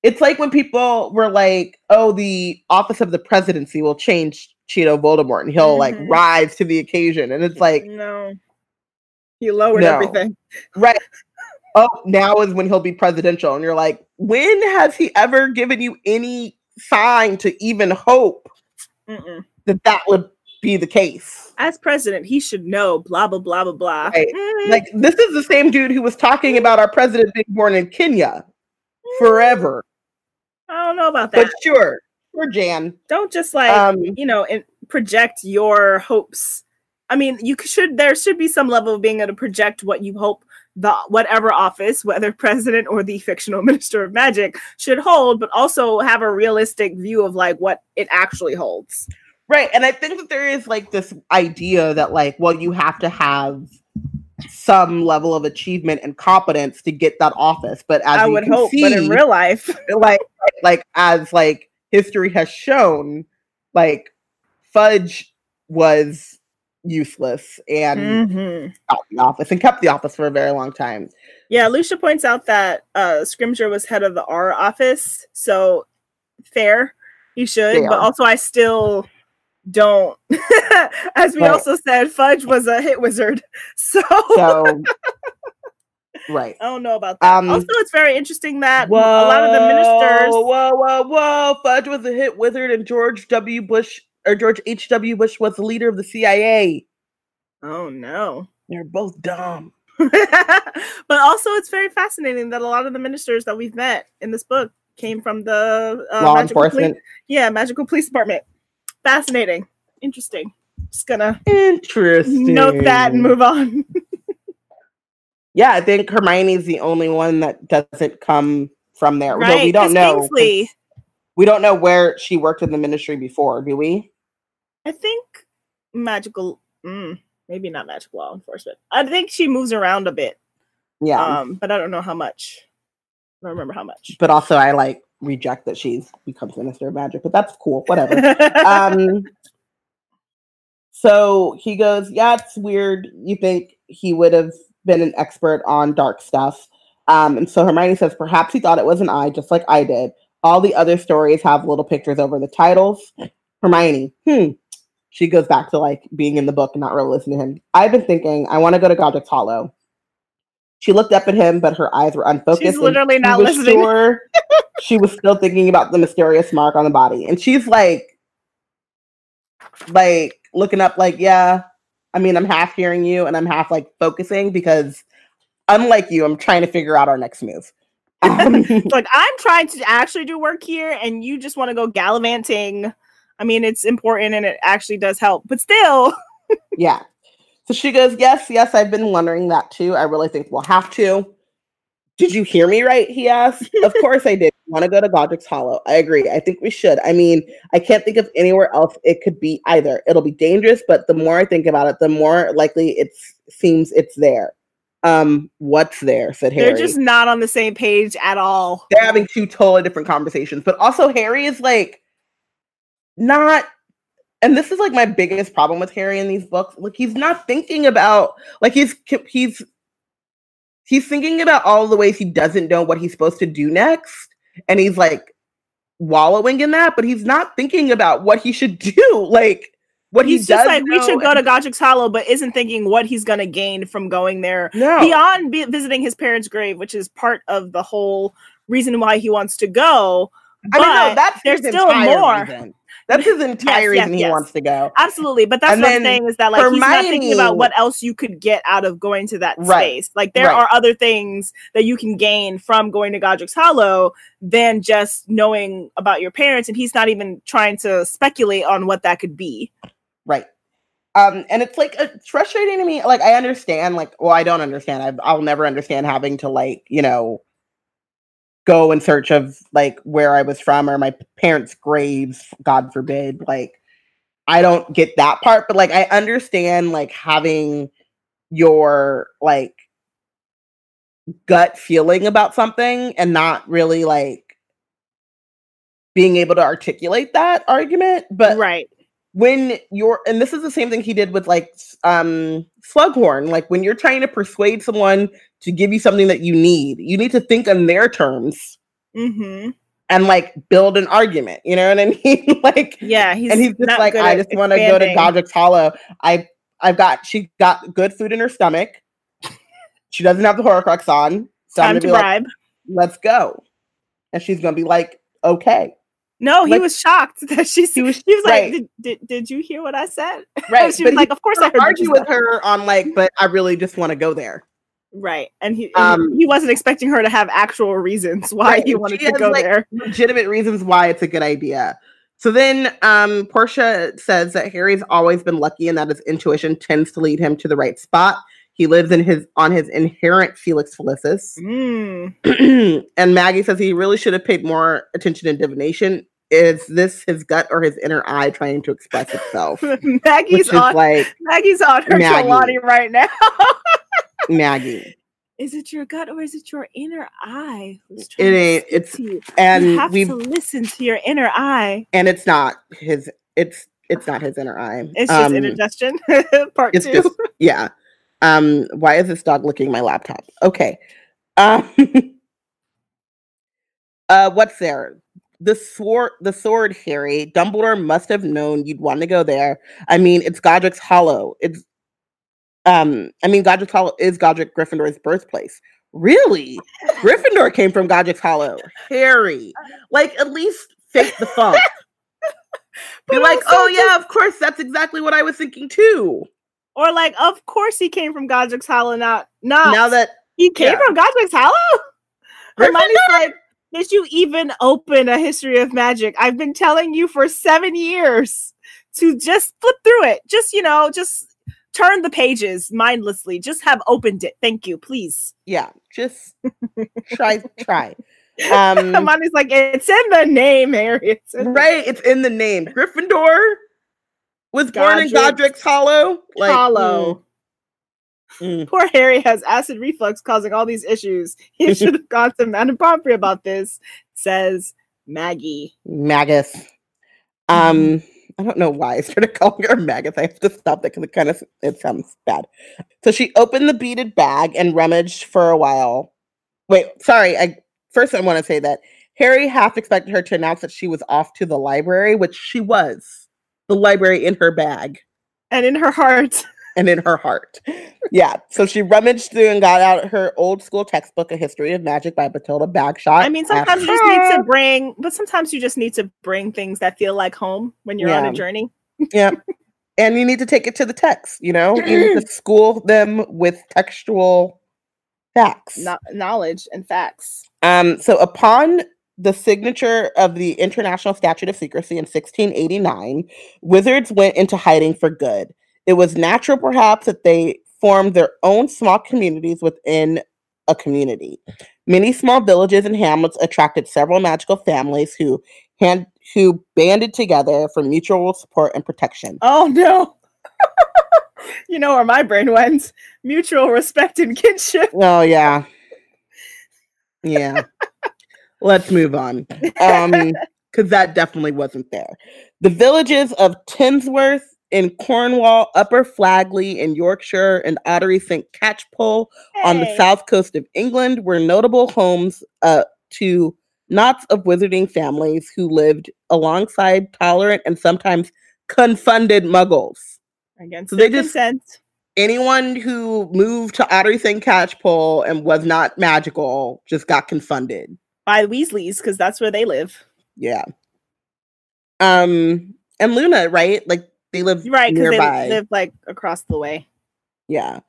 it's like when people were like oh the office of the presidency will change cheeto voldemort and he'll like Mhm. rise to the occasion and it's like no. He lowered No. everything. Right. Oh, now is when he'll be presidential. And you're like, when has he ever given you any sign to even hope Mm-mm. that that would be the case? as president, he should know blah blah blah blah blah. Right. Mm, Like, this is the same dude who was talking about our president being born in Kenya forever. I don't know about that. But sure, sure, Jan. don't just like Um, you know and project your hopes. I mean, you should there should be some level of being able to project what you hope the whatever office, whether president or the fictional minister of magic, should hold, but also have a realistic view of like what it actually holds. Right. And I think that there is like this idea that, like, well, you have to have some level of achievement and competence to get that office. But as I would hope, but in real life, like like as like history has shown like fudge was useless and Mhm. got the office and kept the office for a very long time Yeah, Lucia points out that uh Scrimgeour was head of the Auror office, so fair, he should, Fair. but also I still don't as we Right. also said, Fudge was a hit wizard. So, so right I don't know about that. Um, also, it's very interesting that a lot of the ministers whoa whoa whoa fudge was a hit wizard and george w bush or george h.w bush was the leader of the cia Oh no. they're both dumb but also it's very fascinating that a lot of the ministers that we've met in this book came from the uh, Law magical enforcement. Police, yeah, magical police department. Fascinating, interesting. Just gonna Interesting. note that and move on. Yeah, I think Hermione's the only one that doesn't come from there. Right? we don't know. Kingsley, We don't know where she worked in the ministry before, do we? I think magical. Mm, maybe not magical law enforcement. I think she moves around a bit, Yeah. um, but I don't know how much. I don't remember how much. but also I like reject that she's becomes minister of magic, but that's cool. Whatever. um so he goes, Yeah, it's weird. You think he would have been an expert on dark stuff. Um, and so Hermione says, perhaps he thought it was an eye, just like I did. All the other stories have little pictures over the titles. Hermione, hmm. She goes back to like being in the book and not really listening to him. I've been thinking, I want to go to Godric's Hollow. She looked up at him, but her eyes were unfocused. She's literally not listening. Sure she was still thinking about the mysterious mark on the body. And she's like, like looking up, like, yeah, I mean, I'm half hearing you and I'm half like focusing because unlike you, I'm trying to figure out our next move. Um, like I'm trying to actually do work here, and you just want to go gallivanting. I mean, it's important and it actually does help, but still, yeah. So she goes, Yes, yes, I've been wondering that too. I really think we'll have to. Did you hear me right? He asked. of course I did. Want to go to Godric's Hollow? I agree. I think we should. I mean, I can't think of anywhere else it could be either. It'll be dangerous, but the more I think about it, the more likely it seems it's there. Um, what's there? said Harry. they're just not on the same page at all. they're having two totally different conversations. But also, Harry is like not, and this is like my biggest problem with Harry in these books. Like he's not thinking about like he's he's he's thinking about all the ways he doesn't know what he's supposed to do next, and he's like wallowing in that. But he's not thinking about what he should do. Like what He's he just like we should go and- to Godric's Hollow, but isn't thinking what he's gonna gain from going there no. beyond be- visiting his parents' grave, which is part of the whole reason why he wants to go. I mean, no, but that's there's still more. reason. That's his entire yes, reason he yes. wants to go. Absolutely, but that's And what I'm saying is that like he's not thinking about what else you could get out of going to that Right. space. Like there Right. are other things that you can gain from going to Godric's Hollow than just knowing about your parents, and he's not even trying to speculate on what that could be. Right. Um, and it's like it's frustrating to me. Like I understand, like, well, I don't understand. I, I'll never understand having to like, you know, go in search of like where I was from or my parents' graves. God forbid. Like, I don't get that part, but like I understand like having your like gut feeling about something and not really like being able to articulate that argument. But right. When you're and this is the same thing he did with like um slughorn like when you're trying to persuade someone to give you something that you need you need to think on their terms hmm and like build an argument you know what i mean? Like Yeah, he's and he's just like i just want to go to godric's hollow. I i've got she got good food in her stomach. She doesn't have the horcrux on so i'm Time gonna to be like bribe. let's go. And she's gonna be like okay no, he like- was shocked that she. He was- he was like, right. did, did, "Did you hear what I said?" right she was but like, "Of course I heard." argue with said." her on like but i really just want to go there Right, and he Um, he, he wasn't expecting her to have actual reasons why Right, he wanted she to has, go like, there. legitimate reasons why it's a good idea. So then um Portia says that Harry's always been lucky and that his intuition tends to lead him to the right spot. He lives in his on his inherent Felix Felicis. Mm. and Maggie says he really should have paid more attention in divination. Is this his gut or his inner eye trying to express itself? Maggie's on like Maggie's on her Maggie. Trelawney right now. Maggie. is it your gut or is it your inner eye? It ain't. speak It's to you? you and have we've to listen to your inner eye. and it's not his. It's it's not his inner eye. It's just Um, indigestion. Part It's two. just yeah. Um, why is this dog licking my laptop? Okay. Um uh what's there? The sword the sword, Harry. Dumbledore must have known you'd want to go there. I mean, it's Godric's Hollow. It's um, I mean Godric's Hollow is Godric Gryffindor's birthplace. Really? Gryffindor came from Godric's Hollow. Harry. Like at least fake the funk. Be like, oh yeah, of course, that's exactly what I was thinking too. Or like, of course he came from Godric's Hollow. Not not now that he came yeah. from Godric's Hollow. Hermione's like, did you even open a history of magic? I've been telling you for seven years to just flip through it. Just, you know, just turn the pages mindlessly. Just have opened it. Thank you, please. Yeah, just try, try. Um, Amani's like, it's in the name, Harry. It's right, it's in the name. Gryffindor was born in Godric's Hollow. Like, Hollow. mm, mm. Poor Harry has acid reflux causing all these issues. He should have gone to Madame Pomfrey about this, says Maggie. Magus. Um, I don't know why I started calling her Magus. I have to stop that because it kind of it sounds bad. So she opened the beaded bag and rummaged for a while. Wait, sorry. I first I want to say that Harry half expected her to announce that she was off to the library, which she was. The library in her bag And in her heart, and in her heart. Yeah. So she rummaged through and got out her old school textbook, A History of Magic by Batilda Bagshot. I mean, sometimes you just need to bring, but sometimes you just need to bring things that feel like home when you're on a journey. yeah. And you need to take it to the text, you know? You need to school them with textual facts. No- knowledge and facts. Um, so upon the signature of the International Statute of Secrecy in 1689, wizards went into hiding for good. It was natural, perhaps, that they formed their own small communities within a community. Many small villages and hamlets attracted several magical families who hand who banded together for mutual support and protection. Oh no. you know where my brain went. Mutual respect and kinship. Oh yeah. Yeah. Let's move on. Um because that definitely wasn't there. The villages of Tinsworth in Cornwall, Upper Flagley in Yorkshire, and Ottery St. Catchpole on the south coast of England were notable homes uh, to knots of wizarding families who lived alongside tolerant and sometimes confunded muggles. Against So they just- consent. anyone who moved to Ottery St. Catchpole and was not magical just got confunded. by Weasleys, because that's where they live. Yeah. Um, and Luna, right? Like they live Right, because they live like across the way. Yeah.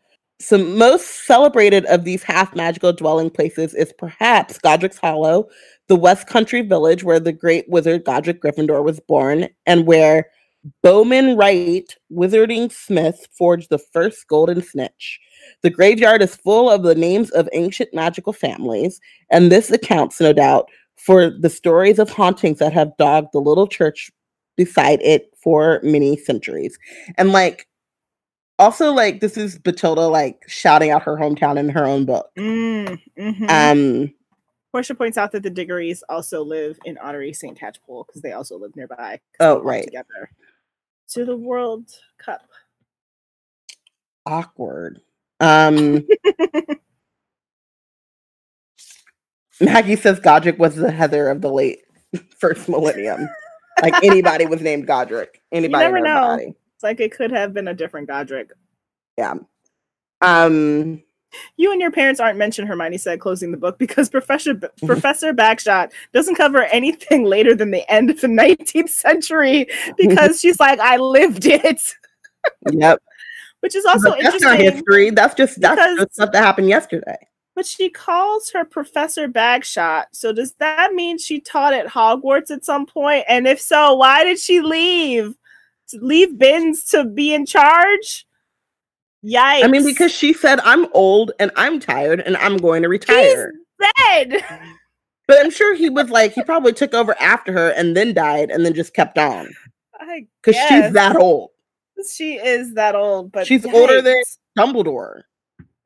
So most celebrated of these half magical dwelling places is perhaps Godric's Hollow, the West Country village where the great wizard Godric Gryffindor was born, and where Bowman Wright, wizarding smith, forged the first golden snitch. The graveyard is full of the names of ancient magical families, and this accounts, no doubt, for the stories of hauntings that have dogged the little church beside it for many centuries. And like also like this is Batilda like shouting out her hometown in her own book. Mm, mhm. Um Portia points out that the Diggories also live in Ottery St. Catchpole because they also live nearby. Oh, right. Together to the World Cup. awkward. Um Maggie says Godric was the Heather of the late first millennium. Like anybody was named Godric. Anybody never know. everybody. It's like it could have been a different Godric. Yeah. Um You and your parents aren't mentioned, Hermione said, closing the book, because Professor B- Professor Bagshot doesn't cover anything later than the end of the 19th century because she's like, I lived it, yep. which is also But that's not history. That's just that's just stuff that happened yesterday. But she calls her Professor Bagshot. So does that mean she taught at Hogwarts at some point? And if so, why did she leave? Leave Binns to be in charge? Yikes. I mean, because she said, I'm old and I'm tired and I'm going to retire. dead. But I'm sure he was like, he probably took over after her and then died and then just kept on. Because she's that old. She is that old, but She's older than- yikes. Dumbledore.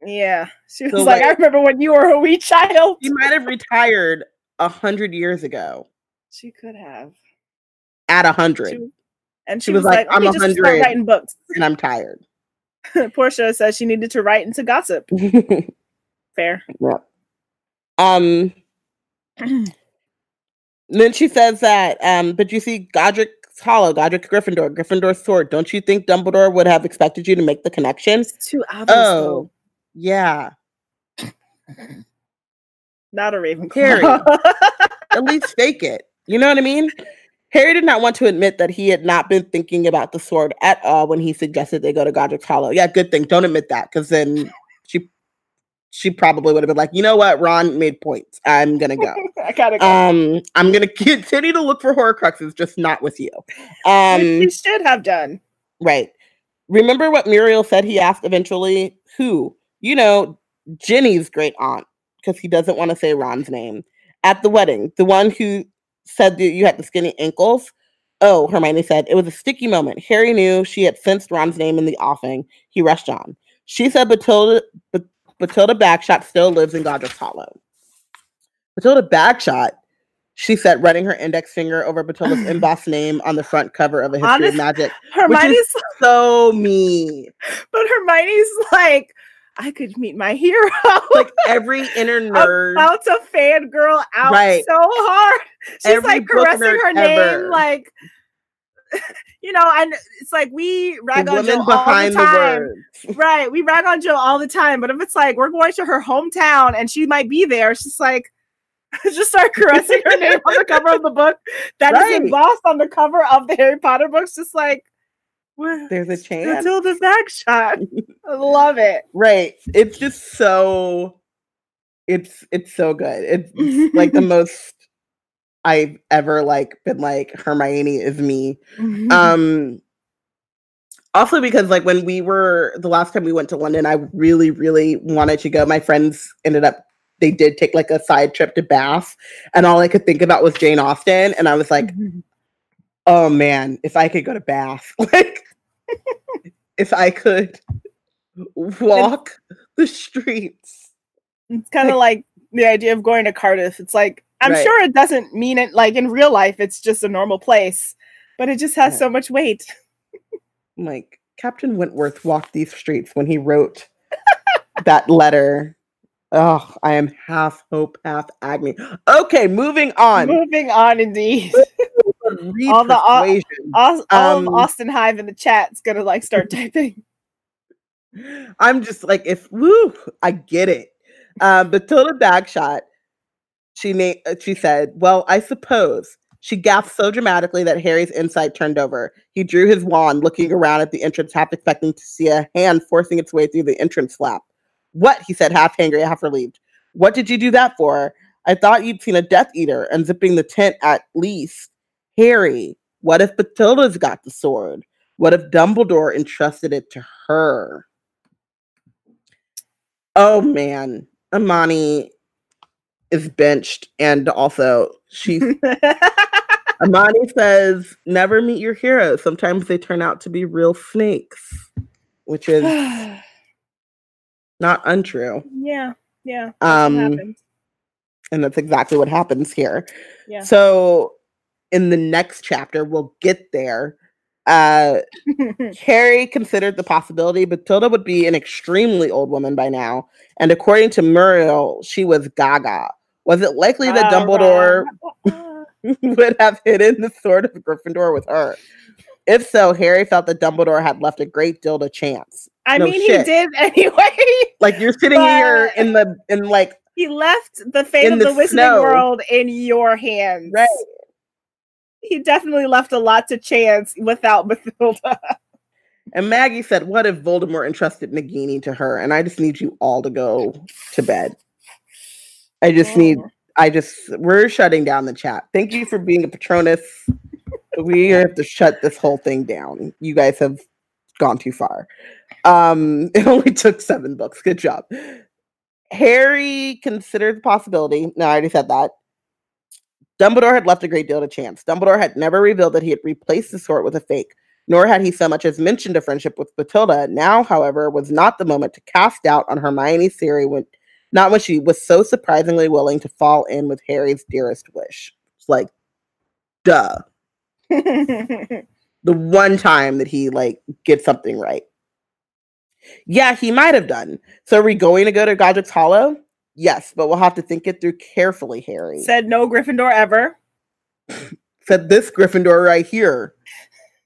Yeah. She was So, like, I remember when you were a wee child. He might have retired a hundred years ago She could have. at a hundred. and She she, was was, like, like, "I'm start 100." writing books. And I'm tired. Portia says she needed to write into gossip. Fair. Yeah. Um then she says that um but you see Godric's hollow, Godric Gryffindor, Gryffindor's sword. Don't you think Dumbledore would have expected you to make the connection? It's too obvious. Oh, though. Yeah. Not a Ravenclaw. Harry. At least fake it. You know what I mean? Harry did not want to admit that he had not been thinking about the sword at all when he suggested they go to Godric's Hollow. Yeah, good thing. Don't admit that because then she she probably would have been like, you know what, Ron made points. I'm gonna go. I gotta go. um, I'm gonna continue to look for Horcruxes, just not with you. Um, you should have done. right. Remember what Muriel said? He asked eventually, who? You know, Ginny's great aunt, because he doesn't want to say Ron's name at the wedding. The one who said that you had the skinny ankles. Oh, Hermione said it was a sticky moment. Harry knew she had sensed Ron's name in the offing. He rushed on. She said Batilda, Bat- Batilda Bagshot still lives in Godric's Hollow. Batilda Bagshot, she said, running her index finger over Batilda's embossed name on the front cover of a History Honest- of Magic. Hermione's, So me. but Hermione's like, I could meet my hero. Like every inner nerd. about to fangirl out Right. so hard. She's Every like caressing her ever. name, like you know, and it's like we the rag on woman Jill all the the, time. words. right. We rag on Jill all the time, but if it's like we're going to her hometown and she might be there, just like just start caressing her name on the cover of the book that is Right. embossed on the cover of the Harry Potter books, just like "Well, There's a chance. Matilda's back shot. I love it. Right. It's just so it's it's so good. It's like the most I've ever like been like Hermione is me. Um also because like when we were the last time we went to London, I really, really wanted to go. My friends ended up they did take like a side trip to Bath and all I could think about was Jane Austen. And I was like, oh man, if I could go to Bath, like if I could walk the streets. It's kind of like the idea of going to Cardiff. It's like I'm Right. sure it doesn't mean it like in real life. It's just a normal place, but it just has Yeah. so much weight. Like Captain Wentworth walked these streets when he wrote that letter. Oh, I am half hope, half agony. Okay, moving on. Moving on, indeed. Read all the- all- persuasion. All Um, Austen Hive in the chat's gonna like start typing. I'm just like, if woo, I get it. Uh, Batilda Bagshot, she na- uh, she said, "Well, I suppose." She gasped so dramatically that Harry's insight turned over. He drew his wand, looking around at the entrance, half expecting to see a hand forcing its way through the entrance flap. What? He said, half angry, half relieved. What did you do that for? I thought you'd seen a Death Eater unzipping the tent at least. Harry, what if Batilda's got the sword? What if Dumbledore entrusted it to her? Oh man, Amani is benched, and also she Amani says, "Never meet your heroes. Sometimes they turn out to be real snakes," which is not untrue, yeah. yeah. Um, and that's exactly what happens here. Yeah. So, in the next chapter, we'll get there. Uh, Harry considered the possibility Batilda would be an extremely old woman by now, and according to Muriel, she was gaga. Was it likely that Dumbledore would have hidden the sword of Gryffindor with her? If so, Harry felt that Dumbledore had left a great deal to chance. I No mean, he did anyway. Like you're sitting here in the in like he left the fate of the the Wizarding. World in your hands. Right. He definitely left a lot to chance without Matilda. and Maggie said, What if Voldemort entrusted Nagini to her? And I just need you all to go to bed. I just need Oh. I just we're shutting down the chat. Thank you for being a Patronus. we have to shut this whole thing down. You guys have gone too far. Um, it only took seven books. Good job. Harry considered the possibility. No, I already said that. Dumbledore had left a great deal to chance. Dumbledore had never revealed that he had replaced the sword with a fake, nor had he so much as mentioned a friendship with Batilda. Now, however, was not the moment to cast doubt on Hermione's theory when not when she was so surprisingly willing to fall in with Harry's dearest wish. It's like, duh. The one time that he like gets something right. Yeah, he might have done. So are we going to go to Godric's Hollow? Yes, but we'll have to think it through carefully, Harry. Said no Gryffindor ever. said this Gryffindor right here.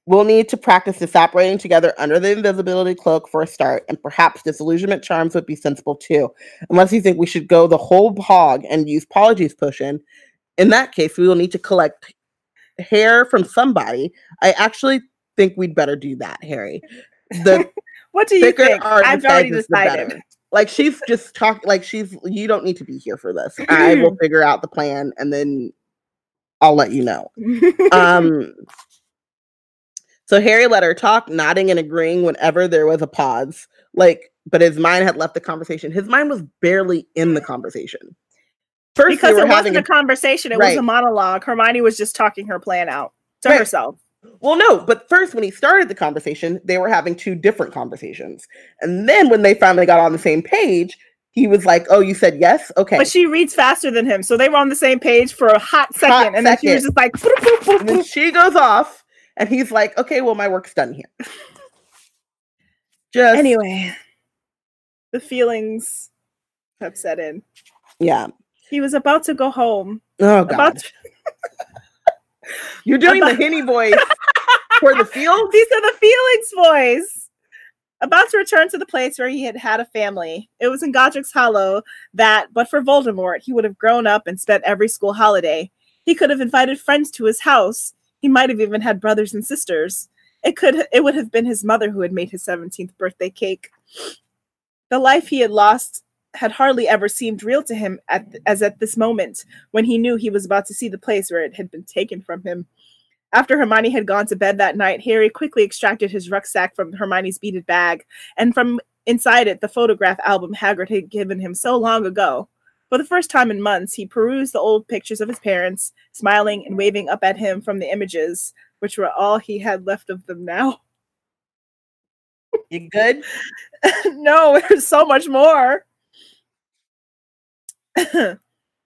We'll need to practice disapparating together under the invisibility cloak for a start, and perhaps disillusionment charms would be sensible too. Unless you think we should go the whole hog and use Polyjuice Potion. In that case, we will need to collect hair from somebody. I actually think we'd better do that, Harry. The What do you thicker think? I've already decided. Like she's just talking like she's you don't need to be here for this. I will figure out the plan and then I'll let you know. Um so Harry let her talk, nodding and agreeing whenever there was a pause. Like, but his mind had left the conversation. His mind was barely in the conversation. First, because it wasn't a, a, conversation; it right. was a monologue. Hermione was just talking her plan out to right. herself. Well, no, but first, when he started the conversation, they were having two different conversations, and then when they finally got on the same page, he was like, "Oh, you said yes, okay." But she reads faster than him, so they were on the same page for a hot second, hot and then she was just like, boop, boop, boop, and then she goes off, and he's like, "Okay, well, my work's done here." just anyway, the feelings have set in. Yeah, he was about to go home. Oh God. To- You're doing about- the Hinny voice for the field. These are the feelings voice. About to return to the place where he had had a family. It was in Godric's Hollow that, but for Voldemort, he would have grown up and spent every school holiday. He could have invited friends to his house. He might have even had brothers and sisters. It could it would have been his mother who had made his 17th birthday cake. The life he had lost had hardly ever seemed real to him at, as at this moment when he knew he was about to see the place where it had been taken from him. After Hermione had gone to bed that night, Harry quickly extracted his rucksack from Hermione's beaded bag, and from inside it, the photograph album Hagrid had given him so long ago. For the first time in months, he perused the old pictures of his parents, smiling and waving up at him from the images, which were all he had left of them now. You good? no, there's so much more.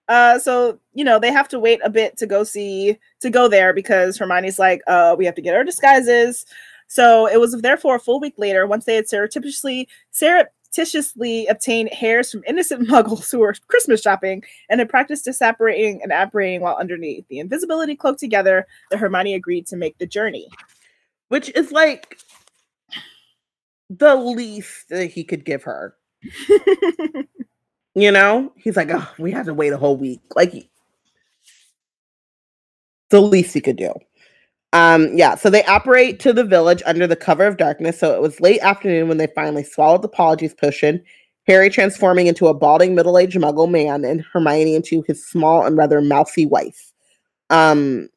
Uh so you know they have to wait a bit to go see to go there because hermione's like uh we have to get our disguises. So it was therefore a full week later once they had surreptitiously surreptitiously obtained hairs from innocent muggles who were christmas shopping and had practiced separating and apparating while underneath the invisibility cloak together that hermione agreed to make the journey. Which is like the least that he could give her You know, he's like, oh, we had to wait a whole week. Like, the least he could do. Um, yeah, so they apparate to the village under the cover of darkness. So it was late afternoon when they finally swallowed the Polyjuice potion. Harry transforming into a balding middle-aged muggle man and Hermione into his small and rather mousy wife. Um,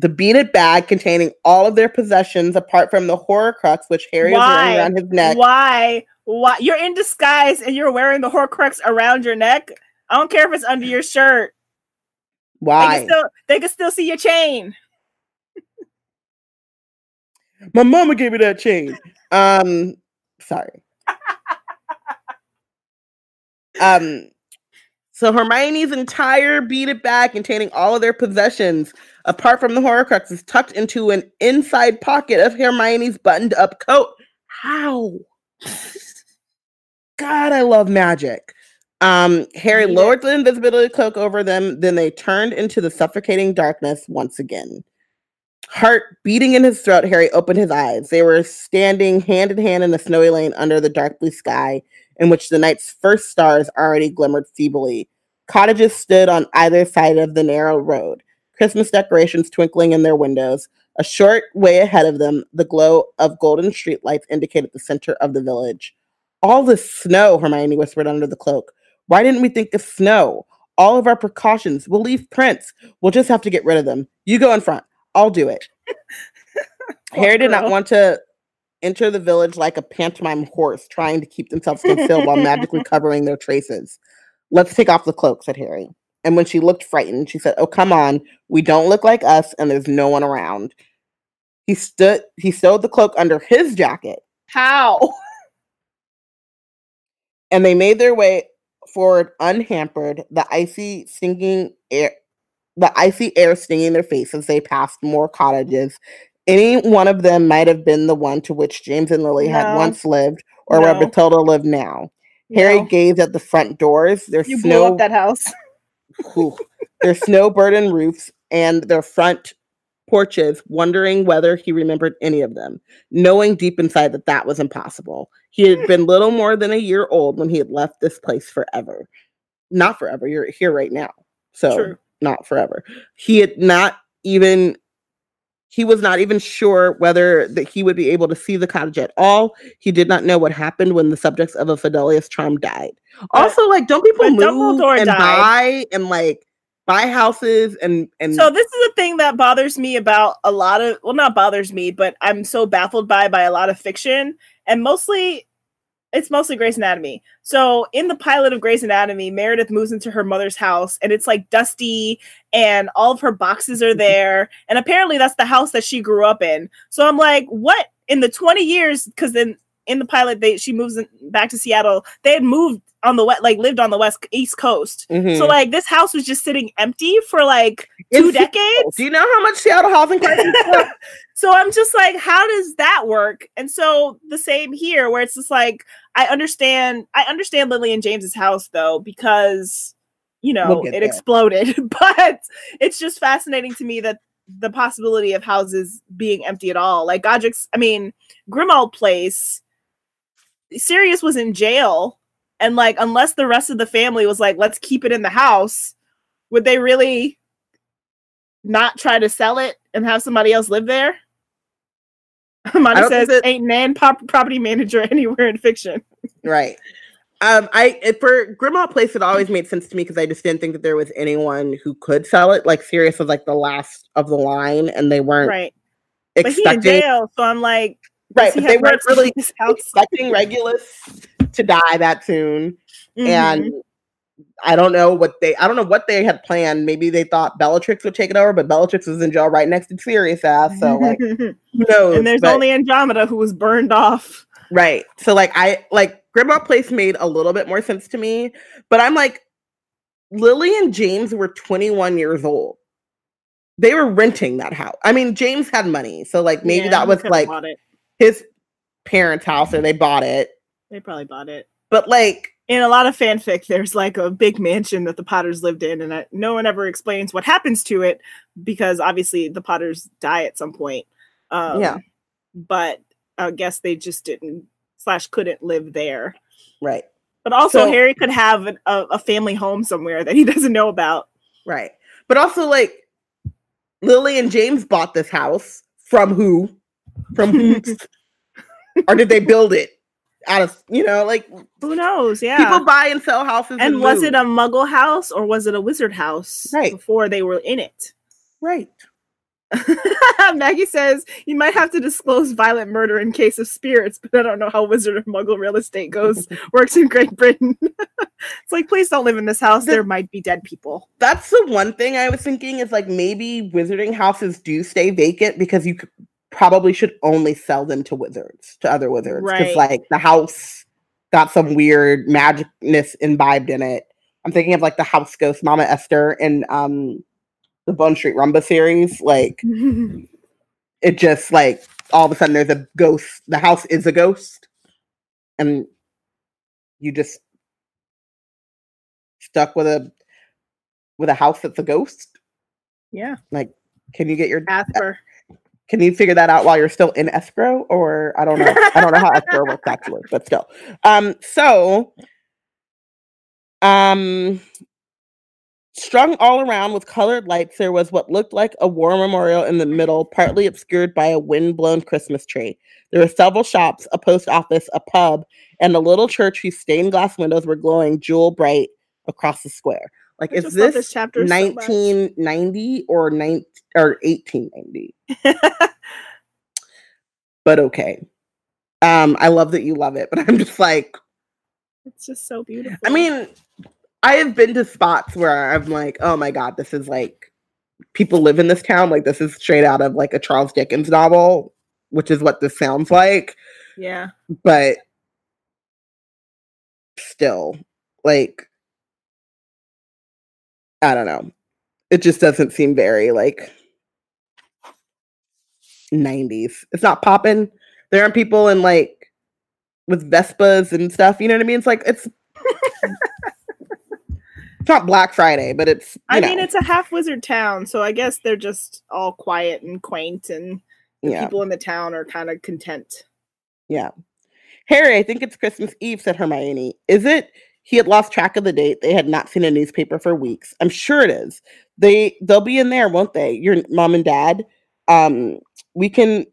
the beaded bag containing all of their possessions apart from the horcrux which Harry Why? is wearing around his neck. Why? Why you're in disguise and you're wearing the Horcrux around your neck? I don't care if it's under your shirt. Why? They can still, they can still see your chain. My mama gave me that chain. Um, sorry. um, so Hermione's entire beaded bag containing all of their possessions, apart from the Horcrux, is tucked into an inside pocket of Hermione's buttoned-up coat. How? God, I love magic. Um, Harry lowered the invisibility cloak over them, then they turned into the suffocating darkness once again. Heart beating in his throat, Harry opened his eyes. They were standing hand in hand in the snowy lane under the dark blue sky, in which the night's first stars already glimmered feebly. Cottages stood on either side of the narrow road, Christmas decorations twinkling in their windows. A short way ahead of them, the glow of golden streetlights indicated the center of the village. All the snow, Hermione whispered under the cloak. Why didn't we think of snow? All of our precautions. We'll leave prints. We'll just have to get rid of them. You go in front. I'll do it. Harry did not want to enter the village like a pantomime horse trying to keep themselves concealed while magically covering their traces. Let's take off the cloak, said Harry. And when she looked frightened, she said, Oh, come on. We don't look like us, and there's no one around. He stood he stowed the cloak under his jacket. How? and they made their way forward unhampered, the icy stinging air the icy air stinging their faces they passed more cottages. Any one of them might have been the one to which James and Lily no. had once lived, or no. where Bathilda lived now. No. Harry gazed at the front doors. Their you snow, blew up that house. Their snow burdened roofs and their front porches, wondering whether he remembered any of them, knowing deep inside that that was impossible. He had been little more than a year old when he had left this place forever. Not forever, you're here right now. So, True. not forever. He had not even He was not even sure whether that he would be able to see the cottage at all. He did not know what happened when the subjects of a Fidelius charm died. But- also, like, don't people move Dumbledore and died. buy and like buy houses and and So this is a thing that bothers me about a lot of well not bothers me, but I'm so baffled by by a lot of fiction and mostly it's mostly Grey's Anatomy. So in the pilot of Grey's Anatomy, Meredith moves into her mother's house and it's like dusty and all of her boxes are there and apparently that's the house that she grew up in. So I'm like, what in the 20 years cuz then in the pilot they she moves in, back to Seattle. They had moved on the west like lived on the west east coast. Mhm. So like this house was just sitting empty for like two Seattle. decades. Do you know how much Seattle housing are? so I'm just like, how does that work? And so the same here, where it's just like, I understand, I understand Lily and James's house though, because you know We'll it exploded. but it's just fascinating to me that the possibility of houses being empty at all, like Godric's, I mean, Grimmauld Place, Sirius was in jail, and like, unless the rest of the family was like, let's keep it in the house, would they really? not try to sell it and have somebody else live there? Don't says, that- "Ain't Nan pop- property manager anywhere in fiction." Right. Um, I it- for Grimmauld Place, it always made sense to me because I just didn't think that there was anyone who could sell it. Like Sirius was like the last of the line, and they weren't Right, but he in jail, so I'm like, right, but they weren't really expecting Regulus to die that soon. Mhm. And I don't know what they I don't know what they had planned. Maybe they thought Bellatrix would take it over, but Bellatrix was in jail right next to Sirius ass. So like who knows? and there's But- only Andromeda who was burned off. Right. So like I like Grimmauld Place made a little bit more sense to me, but I'm like Lily and James were 21 years old. They were renting that house. I mean, James had money, so like maybe Yeah, that was like his parents' house and they bought it. They probably bought it. But like In a lot of fanfic, there's like a big mansion that the Potters lived in, and no one ever explains what happens to it because obviously the Potters die at some point. Um, Yeah. But I guess they just didn't slash couldn't live there. right, But also, So- Harry could have an, a, a family home somewhere that he doesn't know about. right. But also like Lily and James bought this house from who? From who? or did they build it out of you know like Who knows? Yeah. people buy and sell houses and was move. it a muggle house or was it a wizard house Right. before they were in it? right Maggie says you might have to disclose violent murder in case of spirits, but I don't know how wizard or muggle real estate goes works in Great Britain. it's like please don't live in this house. The- there might be dead people. that's the one thing I was thinking is like maybe wizarding houses do stay vacant because you could, probably should only sell them to wizards, to other wizards. Because Right. like the house got some weird magicness imbibed in it. I'm thinking of like the house ghost Mama Esther in um the Bone Street Rumba series. Like it just like all of a sudden there's a ghost. The house is a ghost. And you just stuck with a with a house that's a ghost. yeah, Like Can you get your Asper. Can you figure that out while you're still in escrow or I don't know. I don't know how escrow works actually, but still. Um so um strung all around with colored lights there was what looked like a war memorial in the middle, partly obscured by a wind-blown Christmas tree. There were several shops, a post office, a pub, and a little church whose stained glass windows were glowing jewel bright across the square. Like is this this chapter so 1990 or 9 or 1890? but okay. Um, I love that you love it, but I'm just like, it's just so beautiful. I mean, I have been to spots where I'm like, oh my god, this is like people live in this town. Like this is straight out of like a Charles Dickens novel, which is what this sounds like. yeah, But still, like, I don't know. It just doesn't seem very like 90s. It's not popping. There aren't people in like with Vespas and stuff. You know what I mean? It's like it's it's not Black Friday, but it's you I know, mean it's a half wizard town, so I guess they're just all quiet and quaint, and the yeah, people in the town are kind of content. yeah. Harry, I think it's Christmas Eve, said Hermione. Is it? He had lost track of the date. They had not seen a newspaper for weeks. I'm sure it is. They they'll be in there, won't they? Your mom and dad. Um, we can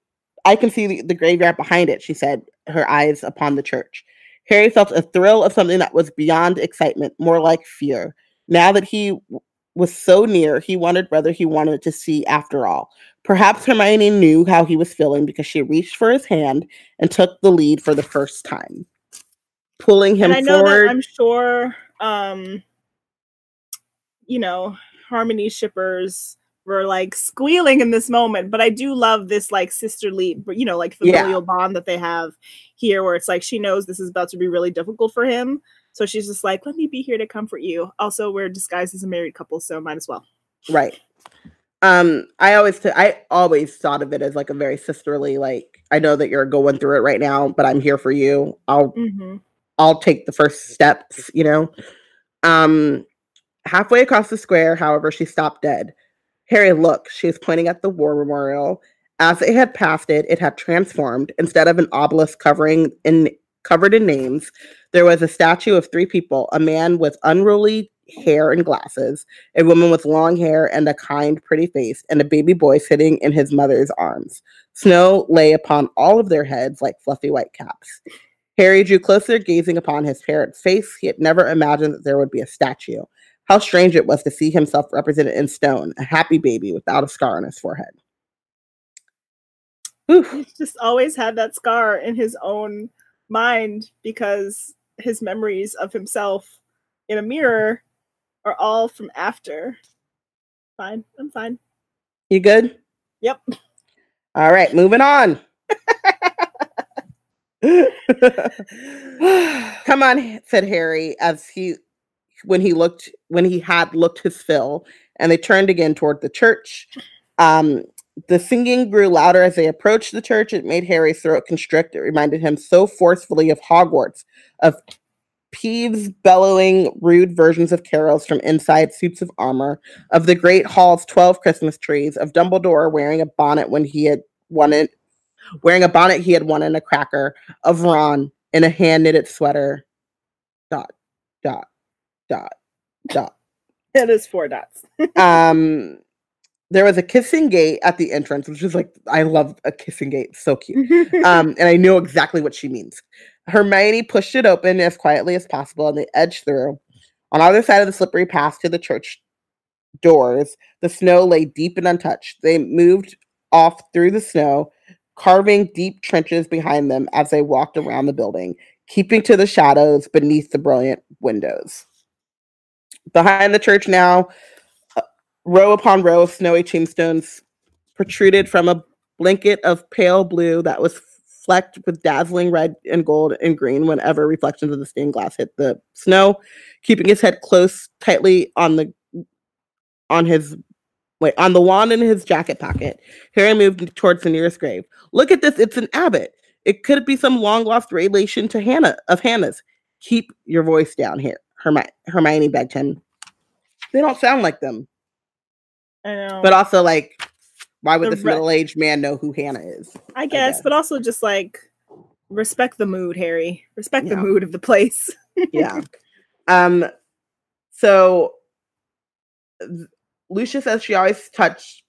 I can see the, the graveyard behind it, she said, her eyes upon the church. Harry felt a thrill of something that was beyond excitement, more like fear. Now that he was so near, he wondered whether he wanted to see after all. Perhaps Hermione knew how he was feeling because she reached for his hand and took the lead for the first time, pulling him and I know forward. that I'm sure, um, you know, Harmony shippers were like squealing in this moment, but I do love this like sisterly, you know, like Yeah. familial bond that they have here, where it's like she knows this is about to be really difficult for him, so she's just like, "Let me be here to comfort you." Also, we're disguised as a married couple, so might as well. Right. Um, I always I always thought of it as like a very sisterly, like I know that you're going through it right now, but I'm here for you. I'll hmm I'll take the first steps, you know. Um halfway across the square, however, she stopped dead. Harry looked. She was pointing at the war memorial. As they had passed it, it had transformed. Instead of an obelisk covering in covered in names, there was a statue of three people: a man with unruly hair and glasses, a woman with long hair and a kind, pretty face, and a baby boy sitting in his mother's arms. Snow lay upon all of their heads like fluffy white caps. Harry drew closer, gazing upon his parents' face. He had never imagined that there would be a statue. How strange it was to see himself represented in stone, a happy baby without a scar on his forehead. Oof. He's just always had that scar in his own mind because his memories of himself in a mirror are all from after. Fine, I'm fine. You good? Yep. All right, moving on. Come on, said Harry as he when he looked when he had looked his fill, and they turned again toward the church. Um, the singing grew louder as they approached the church. It made Harry's throat constrict. It reminded him so forcefully of Hogwarts, of Peeves bellowing rude versions of carols from inside suits of armor, of the Great Hall's 12 Christmas trees, of Dumbledore wearing a bonnet when he had won it, wearing a bonnet he had won in a cracker, of Ron in a hand knitted sweater. Dot, dot, dot, dot. It is four dots. Um, there was a kissing gate at the entrance, which is like, I love a kissing gate. So cute. Um, and I know exactly what she means. Hermione pushed it open as quietly as possible and they edged through. On either side of the slippery path to the church doors, the snow lay deep and untouched. They moved off through the snow, carving deep trenches behind them as they walked around the building, keeping to the shadows beneath the brilliant windows. Behind the church now, uh, row upon row of snowy tombstones protruded from a blanket of pale blue that was flecked with dazzling red and gold and green whenever reflections of the stained glass hit the snow, keeping his head close tightly on the on his wait on the wand in his jacket pocket. Harry moved towards the nearest grave. Look at this, it's an Abbott. It could be some long lost relation to Hannah of Hannah's. Keep your voice down here, Hermi- Hermione begged him. They don't sound like them. I know. But also like why would The this re- middle-aged man know who Hannah is? I guess, guess. but also just like respect the mood, Harry. Respect the mood of the place. yeah. Um. So Lucia says she always touched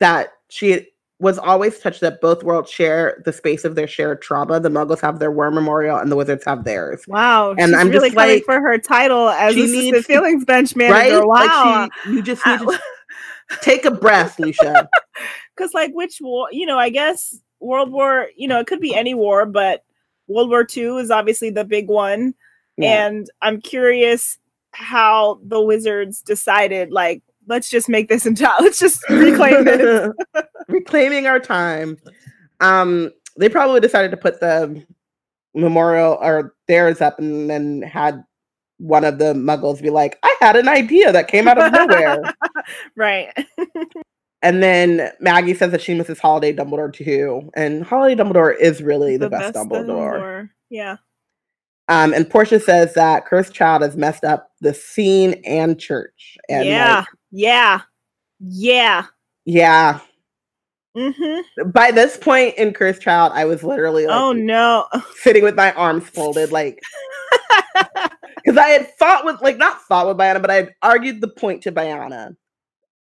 that she was always touched that both worlds share the space of their shared trauma. The Muggles have their war memorial, and the Wizards have theirs. Wow, And she's I'm really just like, for her title as she needs feelings bench Right? Wow, Like she, you just need to take a breath, Lucia. because like which war? You know, I guess World War. You know, it could be any war, but World War II is obviously the big one. Yeah. And I'm curious how the Wizards decided, like, let's just make this entire, let's just reclaim this. Reclaiming our time. Um, they probably decided to put the memorial or theirs up and then had one of the muggles be like, I had an idea that came out of nowhere. right. and then Maggie says that she misses Holiday Dumbledore too. And Holiday Dumbledore is really the, best, Dumbledore. Yeah. Um, and Portia says that Cursed Child has messed up the scene and church. And yeah. like, yeah. Yeah. yeah. Mm-hmm. By this point in Cursed Child, I was literally like oh no. sitting with my arms folded, like because I had fought with like not fought with Biana, but I had argued the point to Biana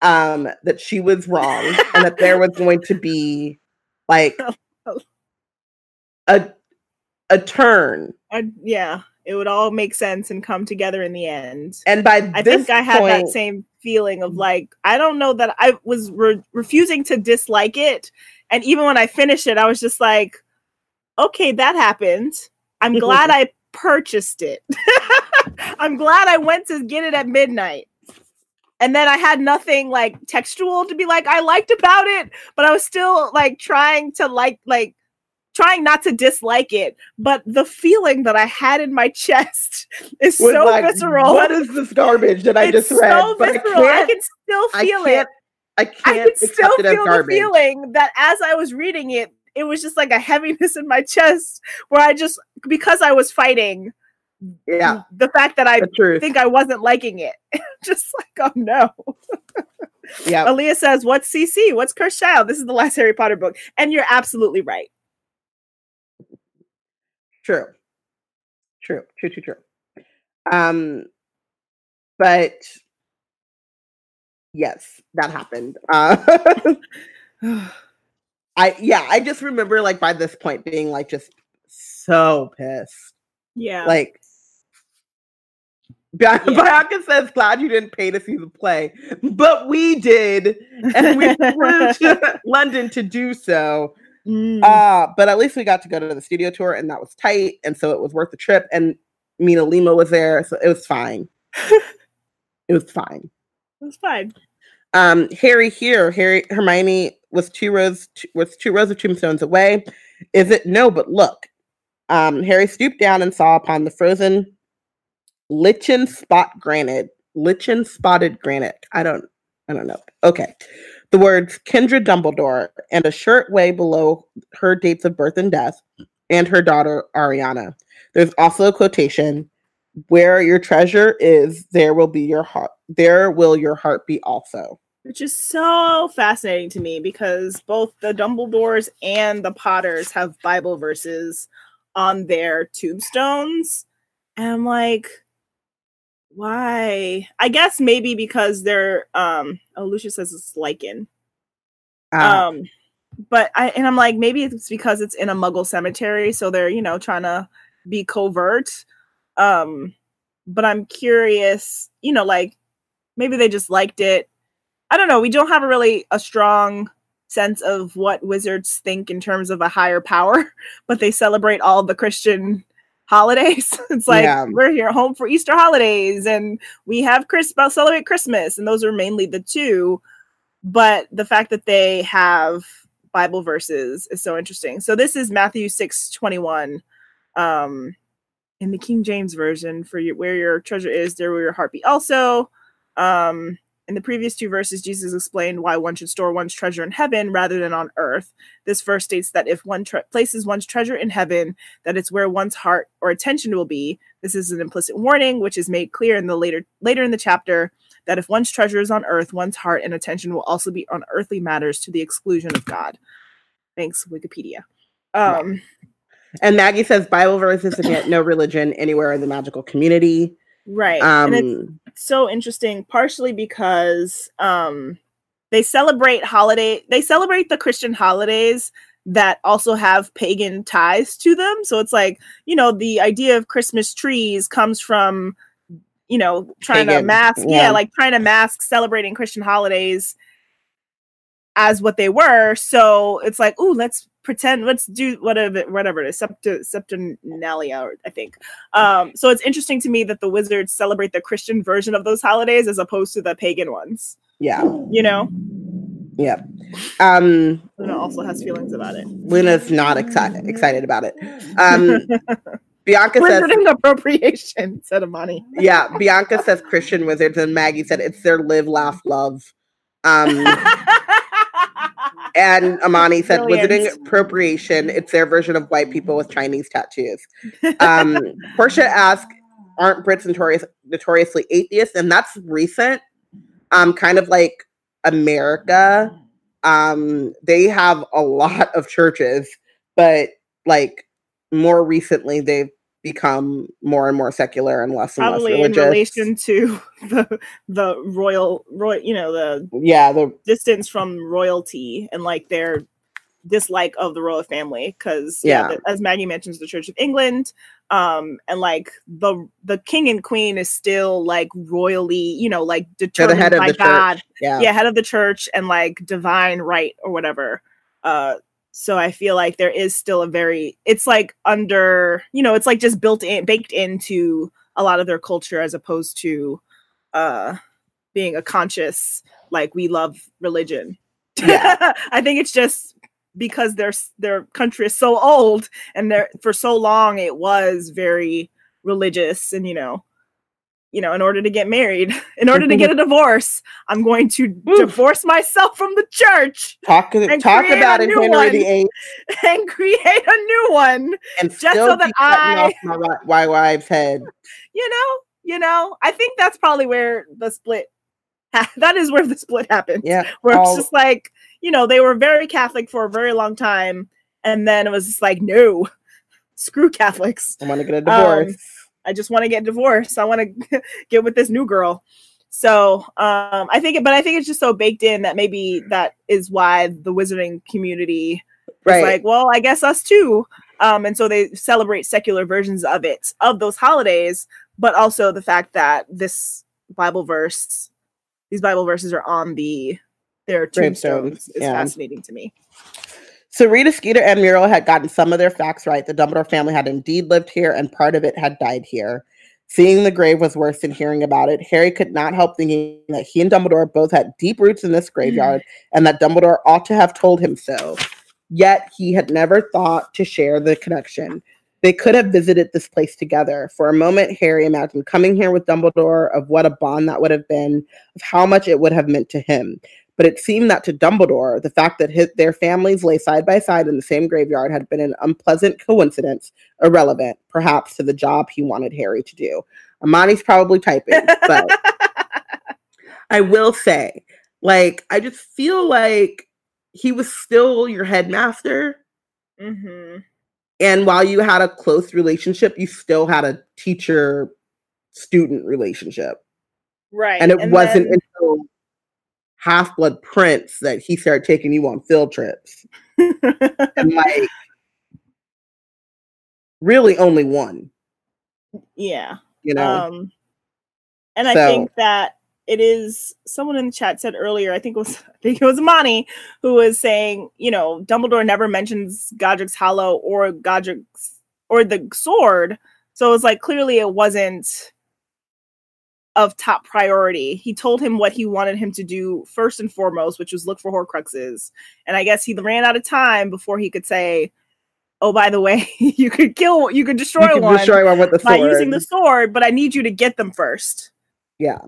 um that she was wrong and that there was going to be like a a turn. I, yeah, it would all make sense and come together in the end. And by I this think I had point, that same feeling of like I don't know that I was re- refusing to dislike it, and even when I finished it, I was just like, okay, that happened. I'm glad I purchased it. I'm glad I went to get it at midnight. And then I had nothing like textual to be like I liked about it, but I was still like trying to like like trying not to dislike it, but the feeling that I had in my chest is was so like, visceral. What is this garbage that I it's just read? so But visceral. I, I can still I feel can't, it. I I can't still accept it as feel the feeling that as I was reading it, it was just like a heaviness in my chest where I just because I was fighting Yeah, the fact that I think I wasn't liking it. just like, oh no. yeah, Aaliyah says, What's CC? What's Cursed Child? This is the last Harry Potter book. And you're absolutely right. True, true, true, true, true. Um, but yes, that happened. Uh, I yeah, I just remember like by this point being like just so pissed. yeah. Like Bi- Bianca says, glad you didn't pay to see the play, but we did, and we flew to London to do so. Mm. Uh, but at least we got to go to the studio tour, and that was tight, and so it was worth the trip. And MinaLima was there, so it was fine. it was fine. it was fine. Um, Harry here, Harry Hermione was two rows was two rows of tombstones away. Is it no? But look, um, Harry stooped down and saw upon the frozen lichen spot granite, lichen spotted granite. I don't, I don't know. Okay, the words Kendra Dumbledore and a shirt way below her dates of birth and death, and her daughter Ariana. There's also a quotation. Where your treasure is, there will be your heart. There will your heart be also. Which is so fascinating to me because both the Dumbledores and the Potters have Bible verses on their tombstones. And I'm like, why? I guess maybe because they're um oh Lucia says it's lichen. Uh, Um but I and I'm like, maybe it's because it's in a muggle cemetery, so they're, you know, trying to be covert. Um, but I'm curious, you know, like maybe they just liked it. I don't know. We don't have a really a strong sense of what wizards think in terms of a higher power, but they celebrate all the Christian holidays. it's like Yeah. we're here home for Easter holidays and we have Christmas celebrate Christmas, and those are mainly the two. But the fact that they have Bible verses is so interesting. So this is Matthew 6 21. Um in the King James version for your, where your treasure is, there will your heart be also. Um, in the previous two verses, Jesus explained why one should store one's treasure in heaven rather than on earth. This verse states that if one tre- places one's treasure in heaven, that it's where one's heart or attention will be. This is an implicit warning, which is made clear in the later later in the chapter that if one's treasure is on earth, one's heart and attention will also be on earthly matters to the exclusion of God. Thanks, Wikipedia. Um, and Maggie says Bible verses yet no religion anywhere in the magical community. Right. Um, and it's so interesting partially because um they celebrate holiday they celebrate the christian holidays that also have pagan ties to them so it's like you know the idea of christmas trees comes from you know trying to mask yeah. yeah. like trying to mask celebrating christian holidays as what they were so it's like oh let's pretend let's do whatever whatever it is Septu- septernalia i think um, so it's interesting to me that the wizards celebrate the Christian version of those holidays as opposed to the pagan ones. yeah, You know, yeah. Um, Luna also has feelings about it. Luna's not excited excited about it. Um, Bianca says, appropriation, said Amani. yeah. Bianca says Christian wizards, and Maggie said it's their live, laugh, love. Um, and Amani said Brilliant. wizarding appropriation. It's their version of white people with Chinese tattoos. Um, Portia asked, "Aren't Brits notorious, notoriously atheists?" And that's recent. Um, kind of like America. Um, they have a lot of churches, but like more recently, they've become more and more secular and less and Probably less in relation to the the royal royal, you know, the yeah, the distance from royalty and like their dislike of the royal family because yeah, Yeah. the- as maggie mentions the church of england um and like the the king and queen is still like royally you know like They're determined the head of by the god church. Yeah. yeah head of the church and like divine right or whatever uh so i feel like there is still a very it's like under you know it's like just built in baked into a lot of their culture as opposed to uh being a conscious like we love religion Yeah. i think it's just because their their country is so old and there for so long it was very religious and you know you know in order to get married in order to get a divorce i'm going to Oof. divorce myself from the church Talk, talk about it, Henry one. the Eighth, and create a new one and Just so that I- off my, my wife's head. you know you know i think that's probably where the split ha- that is where the split happened Yeah. where it's just like you know they were very catholic for a very long time and then it was just like no screw catholics I want to get a divorce. Um, I just want to get divorced. I want to get with this new girl. So um, I think, it, but I think it's just so baked in that maybe that is why the wizarding community is like, well, I guess us too. Um, and so they celebrate secular versions of it, of those holidays, but also the fact that this Bible verse, these Bible verses are on the their tombstones is yeah. fascinating to me. So Rita Skeeter and Muriel had gotten some of their facts right. The Dumbledore family had indeed lived here, and part of it had died here. Seeing the grave was worse than hearing about it. Harry could not help thinking that he and Dumbledore both had deep roots in this graveyard, and that Dumbledore ought to have told him so. Yet he had never thought to share the connection. They could have visited this place together. For a moment, Harry imagined coming here with Dumbledore, of what a bond that would have been, of how much it would have meant to him. But it seemed that to Dumbledore, the fact that his, their families lay side by side in the same graveyard had been an unpleasant coincidence, irrelevant, perhaps, to the job he wanted Harry to do. Amani's probably typing, but I will say, like, I just feel like he was still your headmaster. Mm-hmm. And while you had a close relationship, you still had a teacher student relationship. Right. And it wasn't then- until Half Blood Prince that he started taking you on field trips. And like, really only one, yeah. you know? Um, and I think that it is someone in the chat said earlier, I think it was I think it was Amani who was saying, you know, Dumbledore never mentions Godric's Hollow or Godric's or the sword. So it's like clearly it wasn't of top priority. He told him what he wanted him to do first and foremost, which was look for Horcruxes. And I guess he ran out of time before he could say, "Oh, by the way, you could kill, you could destroy you one destroy one with the by sword. using the sword, but I need you to get them first. Yeah.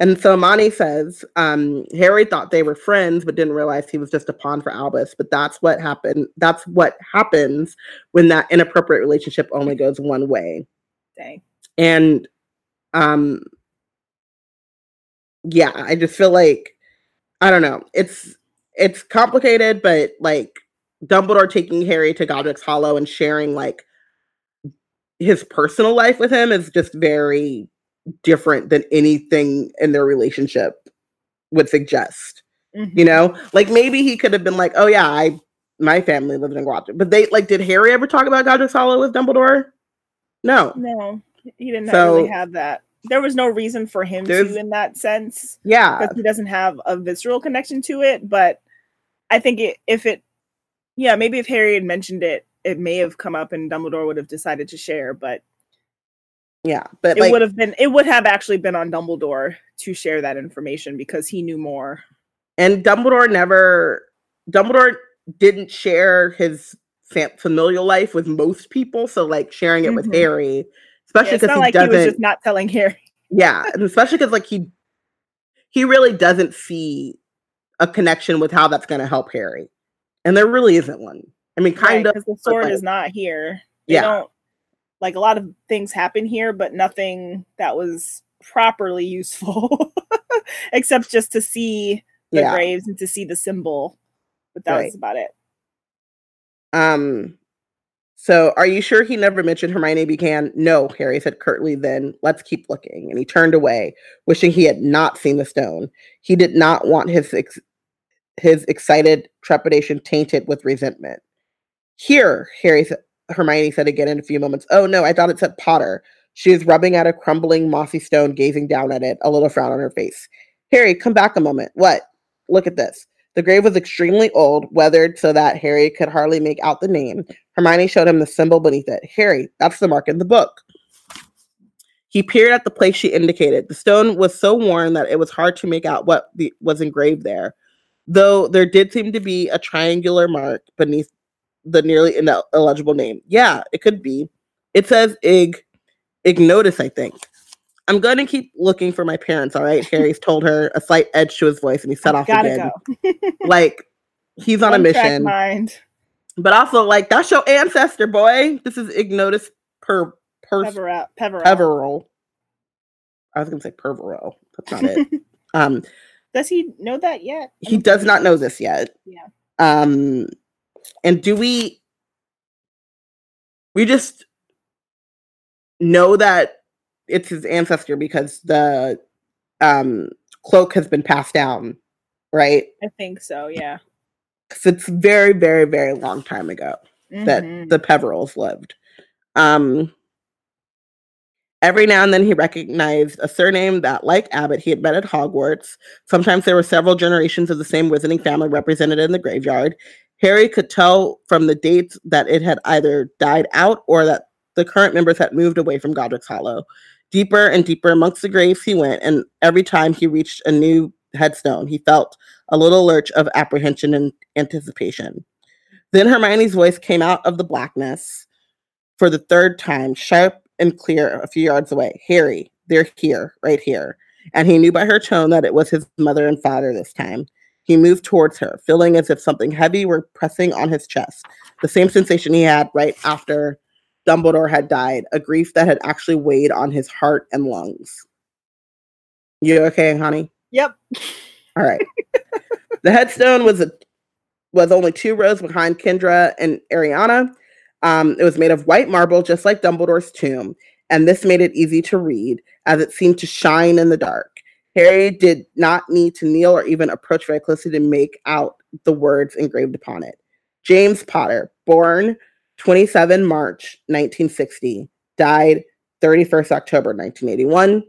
And so Mani says um, Harry thought they were friends, but didn't realize he was just a pawn for Albus. But that's what happened. That's what happens when that inappropriate relationship only goes one way. Dang. And um, yeah, I just feel like I don't know. It's it's complicated, but like Dumbledore taking Harry to Godric's Hollow and sharing like his personal life with him is just very different than anything in their relationship would suggest. Mhm. You know, like maybe he could have been like, "Oh yeah, I my family lived in Godric," but they like, did Harry ever talk about Godric's Hollow with Dumbledore? No. No, he didn't So- really have that. There was no reason for him There's- to in that sense Yeah, because he doesn't have a visceral connection to it. But I think it, if it, yeah, maybe if Harry had mentioned it, it may have come up and Dumbledore would have decided to share. But yeah, but it like, would have been, it would have actually been on Dumbledore to share that information because he knew more. and Dumbledore never, Dumbledore didn't share his fam- familial life with most people. So like sharing it with Mhm. Harry, especially because not he like he was just not telling Harry. yeah, and especially because like he he really doesn't see a connection with how that's going to help Harry, and there really isn't one. I mean, kind of. because the sword like- is not here. They Yeah. don't like a lot of things happen here, but nothing that was properly useful, except just to see the Yeah. graves and to see the symbol. But that Right. was about it. Um. So, are you sure he never mentioned Hermione Buchanan? No, Harry said curtly. Then let's keep looking, and he turned away, wishing he had not seen the stone. He did not want his ex- his excited trepidation tainted with resentment. Here, Harry Hermione said again in a few moments. Oh no, I thought it said Potter. She is rubbing at a crumbling mossy stone, gazing down at it, a little frown on her face. Harry, come back a moment. What? Look at this. The grave was extremely old, weathered so that Harry could hardly make out the name. Hermione showed him the symbol beneath it. Harry, that's the mark in the book. He peered at the place she indicated. The stone was so worn that it was hard to make out what the, was engraved there, though there did seem to be a triangular mark beneath the nearly illegible name. Yeah, it could be. It says Ig Ignotus, I think. I'm going to keep looking for my parents, all right? Harry's told her, a slight edge to his voice, and he set off again. Go. like, he's on One a mission. Mind. But also, like, that's your ancestor, boy. This is Ignotus per Peverell. Peverell. I was gonna say Perverell. That's not it. um, does he know that yet? He does not know this yet. Yeah. Um, and do we? We just know that it's his ancestor because the um cloak has been passed down, right? I think so. Yeah. Because it's very, very, very long time ago mm-hmm. that the Peverells lived. Um, Every now and then he recognized a surname that, like Abbott, he had met at Hogwarts. Sometimes there were several generations of the same wizarding family represented in the graveyard. Harry could tell from the dates that it had either died out or that the current members had moved away from Godric's Hollow. Deeper and deeper amongst the graves he went, and every time he reached a new headstone, he felt a little lurch of apprehension and anticipation. Then Hermione's voice came out of the blackness for the third time, sharp and clear a few yards away. Harry, they're here, right here. And he knew by her tone that it was his mother and father this time. He moved towards her, feeling as if something heavy were pressing on his chest. The same sensation he had right after Dumbledore had died, a grief that had actually weighed on his heart and lungs. You okay, honey? Yep. All right. the headstone was a was only two rows behind Kendra and Ariana, um, it was made of white marble, just like Dumbledore's tomb, and this made it easy to read as it seemed to shine in the dark. Harry did not need to kneel or even approach very closely to make out the words engraved upon it. James Potter, born 27 March 1960, died 31st October 1981.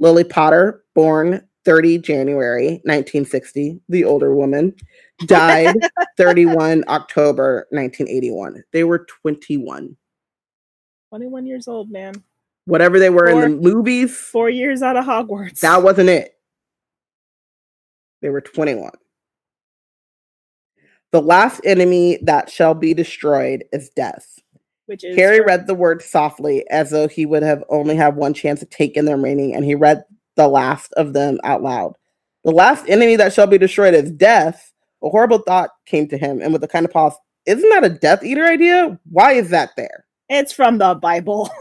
Lily Potter, born 30 January 1960, the older woman, died 31 October 1981. They were 21. 21 years old, man. Whatever they were four, in the movies. Four years out of Hogwarts. That wasn't it. They were 21. The last enemy that shall be destroyed is death. Which is Harry read the word softly as though he would have only have one chance to take in their meaning, and he read the last of them out loud. The last enemy that shall be destroyed is death. A horrible thought came to him, and with a kind of pause, isn't that a Death Eater idea? Why is that there? It's from the Bible.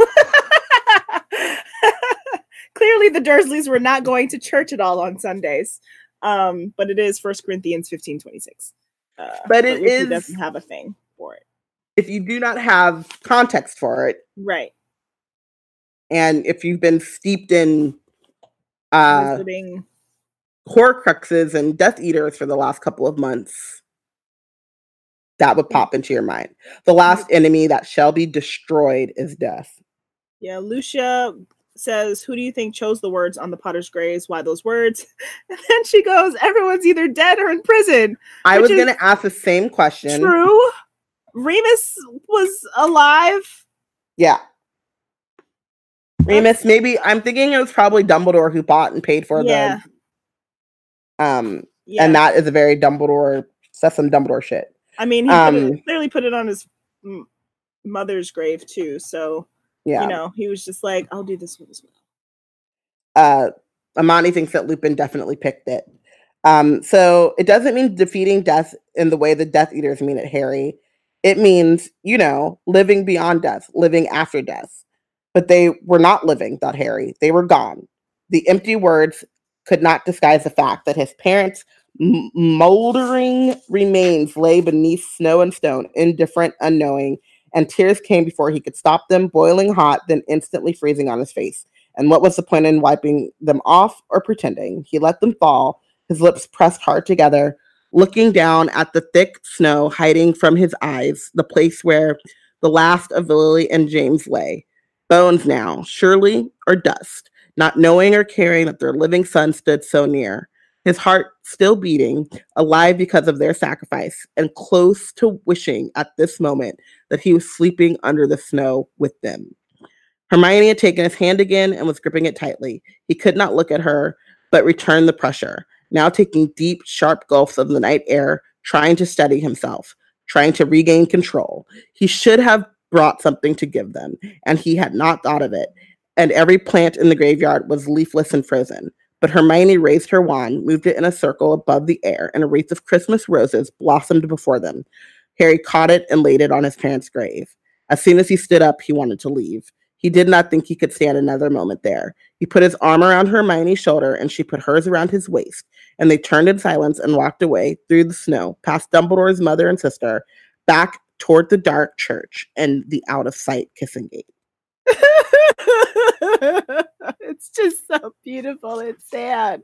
Clearly, the Dursleys were not going to church at all on Sundays. Um, but it is First Corinthians fifteen twenty six. Uh, but it is, doesn't have a thing for it. If you do not have context for it, right? And if you've been steeped in uh, Visiting. Horcruxes and Death Eaters for the last couple of months, that would pop into your mind. The last enemy that shall be destroyed is death. Yeah, Lucia says, Who do you think chose the words on the Potter's graves? Why those words? And then she goes, Everyone's either dead or in prison. I was going to ask the same question. True. Remus was alive. Yeah. Remus, maybe I'm thinking it was probably Dumbledore who bought and paid for yeah. the um yeah. and that is a very Dumbledore that's some Dumbledore shit. I mean, he um, put it, clearly put it on his mother's grave too. So yeah, you know, he was just like, "I'll do this one as well." Uh, Amani thinks that Lupin definitely picked it. Um, so it doesn't mean defeating death in the way the Death Eaters mean it, Harry. It means, you know, living beyond death, living after death. But they were not living, thought Harry. They were gone. The empty words could not disguise the fact that his parents' m- moldering remains lay beneath snow and stone, indifferent, unknowing, and tears came before he could stop them, boiling hot, then instantly freezing on his face. And what was the point in wiping them off or pretending? He let them fall, his lips pressed hard together, looking down at the thick snow hiding from his eyes, the place where the last of Lily and James lay. Bones now, surely, or dust, not knowing or caring that their living son stood so near. His heart still beating, alive because of their sacrifice, and close to wishing at this moment that he was sleeping under the snow with them. Hermione had taken his hand again and was gripping it tightly. He could not look at her, but returned the pressure, now taking deep, sharp gulps of the night air, trying to steady himself, trying to regain control. He should have brought something to give them, and he had not thought of it. And every plant in the graveyard was leafless and frozen. But Hermione raised her wand, moved it in a circle above the air, and a wreath of Christmas roses blossomed before them. Harry caught it and laid it on his parents' grave. As soon as he stood up, he wanted to leave. He did not think he could stand another moment there. He put his arm around Hermione's shoulder, and she put hers around his waist, and they turned in silence and walked away through the snow, past Dumbledore's mother and sister, back toward the dark church and the out of sight kissing gate. it's just so beautiful. It's sad.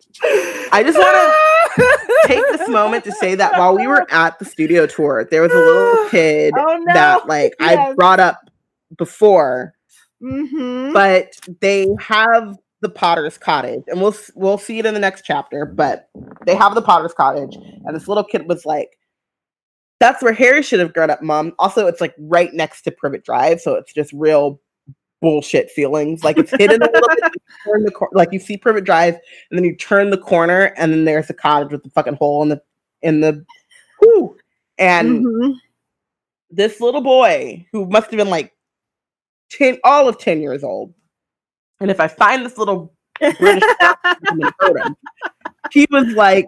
I just want to take this moment to say that while we were at the studio tour, there was a little kid Oh, no. that like I brought up before, Mm-hmm. but they have the Potter's Cottage, and we'll we'll see it in the next chapter. But they have the Potter's Cottage, and this little kid was like, "That's where Harry should have grown up, Mom." Also, it's like right next to Privet Drive, so it's just real bullshit feelings. Like it's hidden a little bit. You turn the cor- like you see Privet Drive, and then you turn the corner, and then there's a cottage with the fucking hole in the in the. Whew. And Mhm. this little boy who must have been like 10 all of 10 years old and if i find this little british I'm gonna hurt him. he was like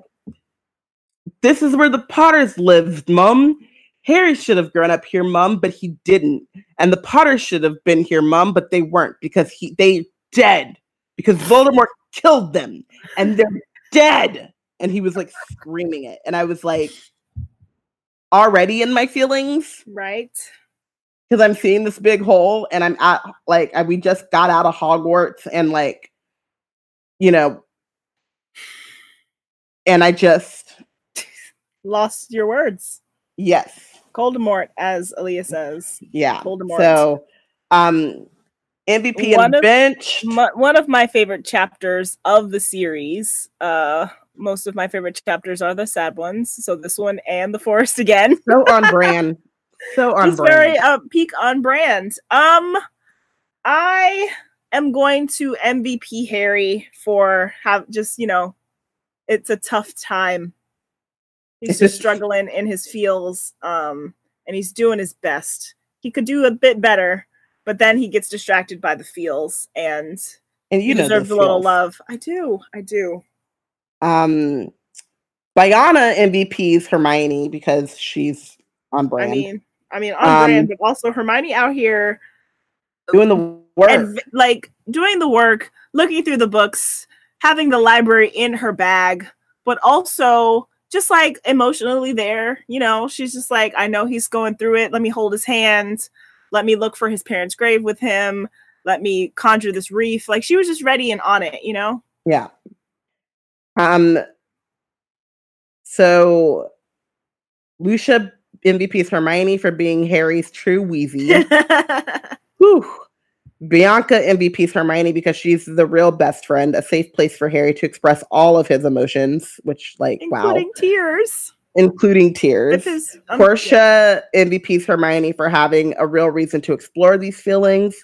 this is where the potters lived mum harry should have grown up here mum but he didn't. And the potters should have been here mum but they weren't because he they dead because voldemort killed them and they're dead. And he was like screaming it. And i was like already in my feelings. Right. because I'm seeing this big hole and I'm at like I, we just got out of Hogwarts and like you know and I just Lost your words. yes Coldemort, as Aaliyah says. yeah Voldemort. so um MVP One and of- bench My, one of my favorite chapters of the series. Uh, most of my favorite chapters are the sad ones. So this one and the forest again. so on brand so on brand very uh, peak on brand. Um, I am going to MVP Harry for have just you know, it's a tough time. He's just struggling in his feels, um, and he's doing his best. He could do a bit better, but then he gets distracted by the feels, and and you he know deserves a little love. I do, I do. um Biana MVP's Hermione because she's on brand I mean, I mean, on Um, brand, but also Hermione out here doing the work and like doing the work, looking through the books, having the library in her bag, but also just like emotionally there. You know, she's just like, I know he's going through it. Let me hold his hand. Let me look for his parents' grave with him. Let me conjure this wreath. Like she was just ready and on it, you know? Yeah. Um. So, Lucia MVP's Hermione for being Harry's true Weezy. Whew. Bianca MVP's Hermione because she's the real best friend, a safe place for Harry to express all of his emotions, which, like, wow Including wow, tears. including tears. His um, Portia MVP's Hermione for having a real reason to explore these feelings.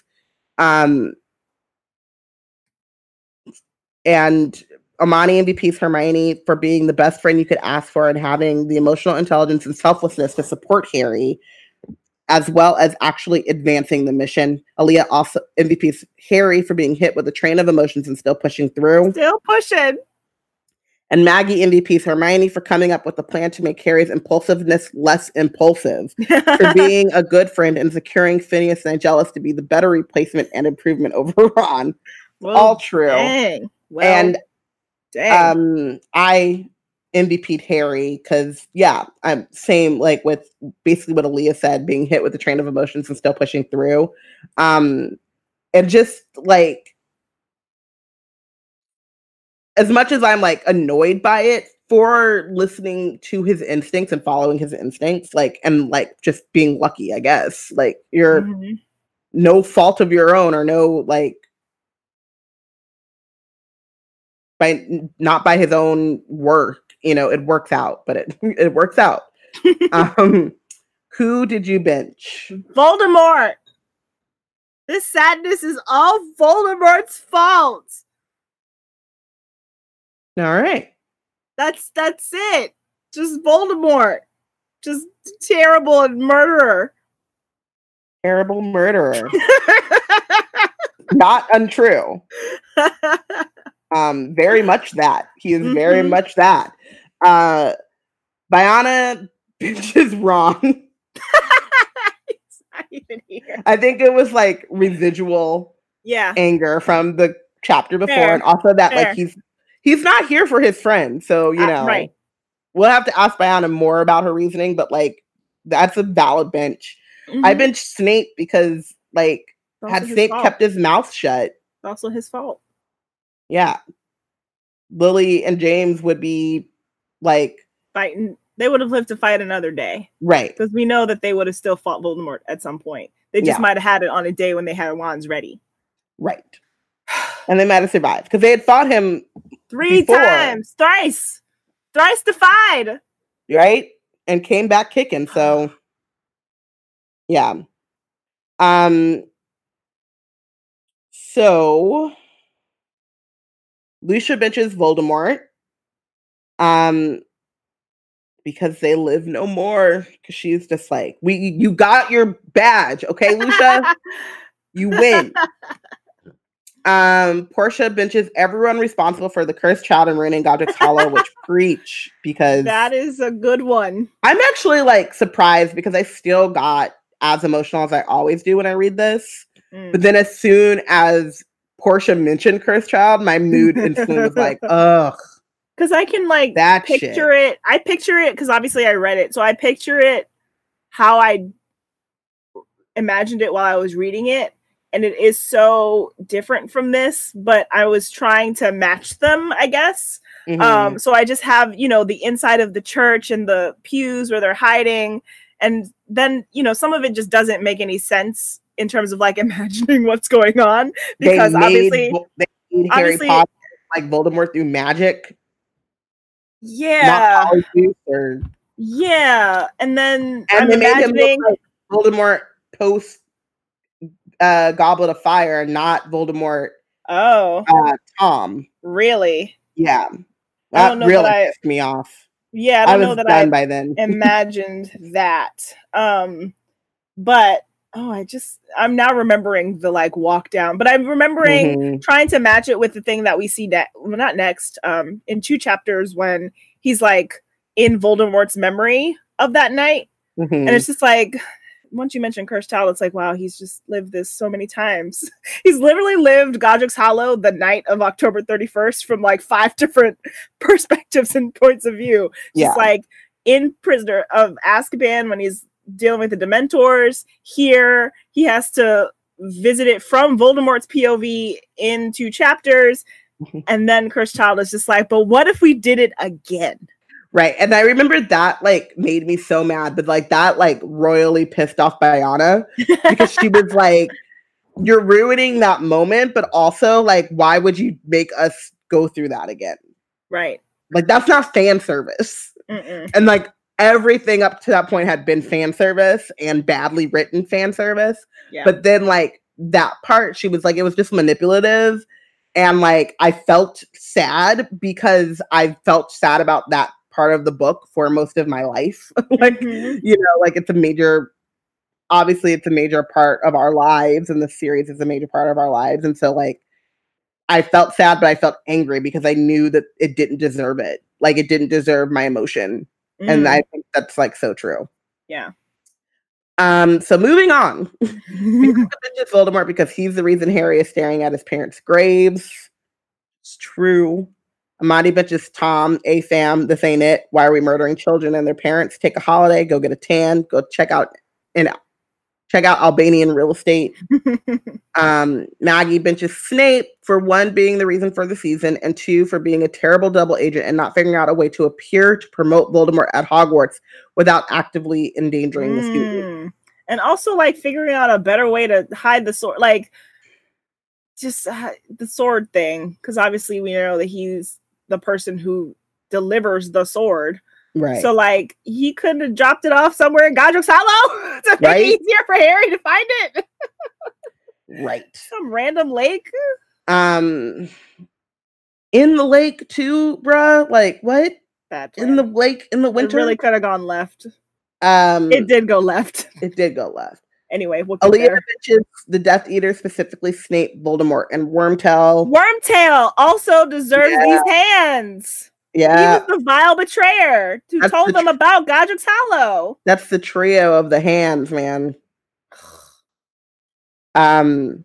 Um, and Amani MVP's Hermione for being the best friend you could ask for and having the emotional intelligence and selflessness to support Harry, as well as actually advancing the mission. Aaliyah also MVP's Harry for being hit with a train of emotions and still pushing through. still pushing. And Maggie MVP's Hermione for coming up with a plan to make Harry's impulsiveness less impulsive for being a good friend and securing Phineas Nigellus to be the better replacement and improvement over Ron. Well, All true. Well, and dang. um I MVP'd Harry because yeah, I'm same like with basically what Aaliyah said, being hit with the train of emotions and still pushing through. Um and just like as much as I'm like annoyed by it, for listening to his instincts and following his instincts, like and like just being lucky, I guess. Like you're Mhm. no fault of your own or no like by not by his own work, you know, it works out, but it it works out. um who did you bench? Voldemort. This sadness is all Voldemort's fault. All right. That's that's it. Just Voldemort. Just terrible and murderer. Terrible murderer. Not untrue. Um, very much that. He is very Mhm. much that. Uh Biana is wrong. It's not even here. I think it was like residual Yeah. anger from the chapter before, Fair. and also that Fair. like he's he's not here for his friend. So you Uh, know, right. we'll have to ask Biana more about her reasoning, but like that's a valid bench. I Mhm. benched Snape because like It's had Snape fault. kept his mouth shut, It's also his fault. Yeah, Lily and James would be like Fighting. They would have lived to fight another day. right, Because we know that they would have still fought Voldemort at some point. They just Yeah. might have had it on a day when they had wands ready. right, and they might have survived because they had fought him Three Before. times, thrice, thrice defied. right and came back kicking. So yeah, um, so Lucia benches Voldemort. Um, because they live no more. Because she's just like, we, you got your badge, okay, Lucia, you win. Um, Portia benches everyone responsible for the cursed child and ruining Godric's Hollow, which preach because that is a good one. I'm actually like surprised because I still got as emotional as I always do when I read this. Mm. But then as soon as Portia mentioned cursed child, my mood instantly was like, ugh, Because I can like that picture shit. it. I picture it because obviously I read it, so I picture it how I imagined it while I was reading it, and it is so different from this. But I was trying to match them, I guess. Mhm. Um, so I just have, you know, the inside of the church and the pews where they're hiding. And then, you know, some of it just doesn't make any sense in terms of like imagining what's going on. Because made obviously, they made Harry obviously- Potter like Voldemort through magic, yeah, not or yeah. And then and I'm they made him imagining, like Voldemort post uh, Goblet of Fire, not Voldemort oh, uh, Tom. really? Yeah, I that don't know really that I- pissed me off. Yeah, I I, don't was know that done I by then. imagined that. Um, but oh, I just I'm now remembering the like walk down, but I'm remembering Mhm. trying to match it with the thing that we see next well, not next um in two chapters when he's like in voldemort's memory of that night Mhm. and it's just like once you mention cursed it's like wow he's just lived this so many times he's literally lived godric's hollow the night of october 31st from like five different perspectives and points of view yeah. just like in prisoner of azkaban when he's dealing with the dementors here he has to visit it from voldemort's pov in two chapters Mhm. and then cursed child is just like but what if we did it again Right. And I remember that like made me so mad, but like that like royally pissed off Biana because she was like, You're ruining that moment, but also like, why would you make us go through that again? right Like that's not fan service. Mm-mm. And like everything up to that point had been fan service and badly written fan service. yeah But then like that part, she was like, it was just manipulative. And like I felt sad because I felt sad about that part of the book for most of my life. like, Mhm. you know, like it's a major obviously it's a major part of our lives and the series is a major part of our lives. And so like I felt sad, but I felt angry because I knew that it didn't deserve it. Like it didn't deserve my emotion. And Mm, I think that's like so true. yeah Um, so moving on. It's Voldemort because he's the reason Harry is staring at his parents' graves. It's true. Amadi bitches Tom, A fam, this ain't it. Why are we murdering children and their parents? Take a holiday, go get a tan, go check out and check out Albanian real estate. Um, Maggie benches Snape for one being the reason for the season, and two for being a terrible double agent and not figuring out a way to appear to promote Voldemort at Hogwarts without actively endangering the student. Mm. And also like figuring out a better way to hide the sword, like just uh, the sword thing, because obviously we know that he's the person who delivers the sword. Right. So like he couldn't have dropped it off somewhere in Godric's Hollow to make Right. it easier for Harry to find it. right. Some random lake. Um, in the lake too, bruh. Like what? Bad In the lake in the It winter? really could have gone left. um, It did go left. it did go left. Anyway, we'll get Aaliyah there. mentions the Death Eater, specifically Snape, Voldemort, and Wormtail. Wormtail also deserves Yeah. these hands. Yeah, He was the vile betrayer who That's told the them tr- about Godric's Hollow. that's the trio of the hands, man. Um,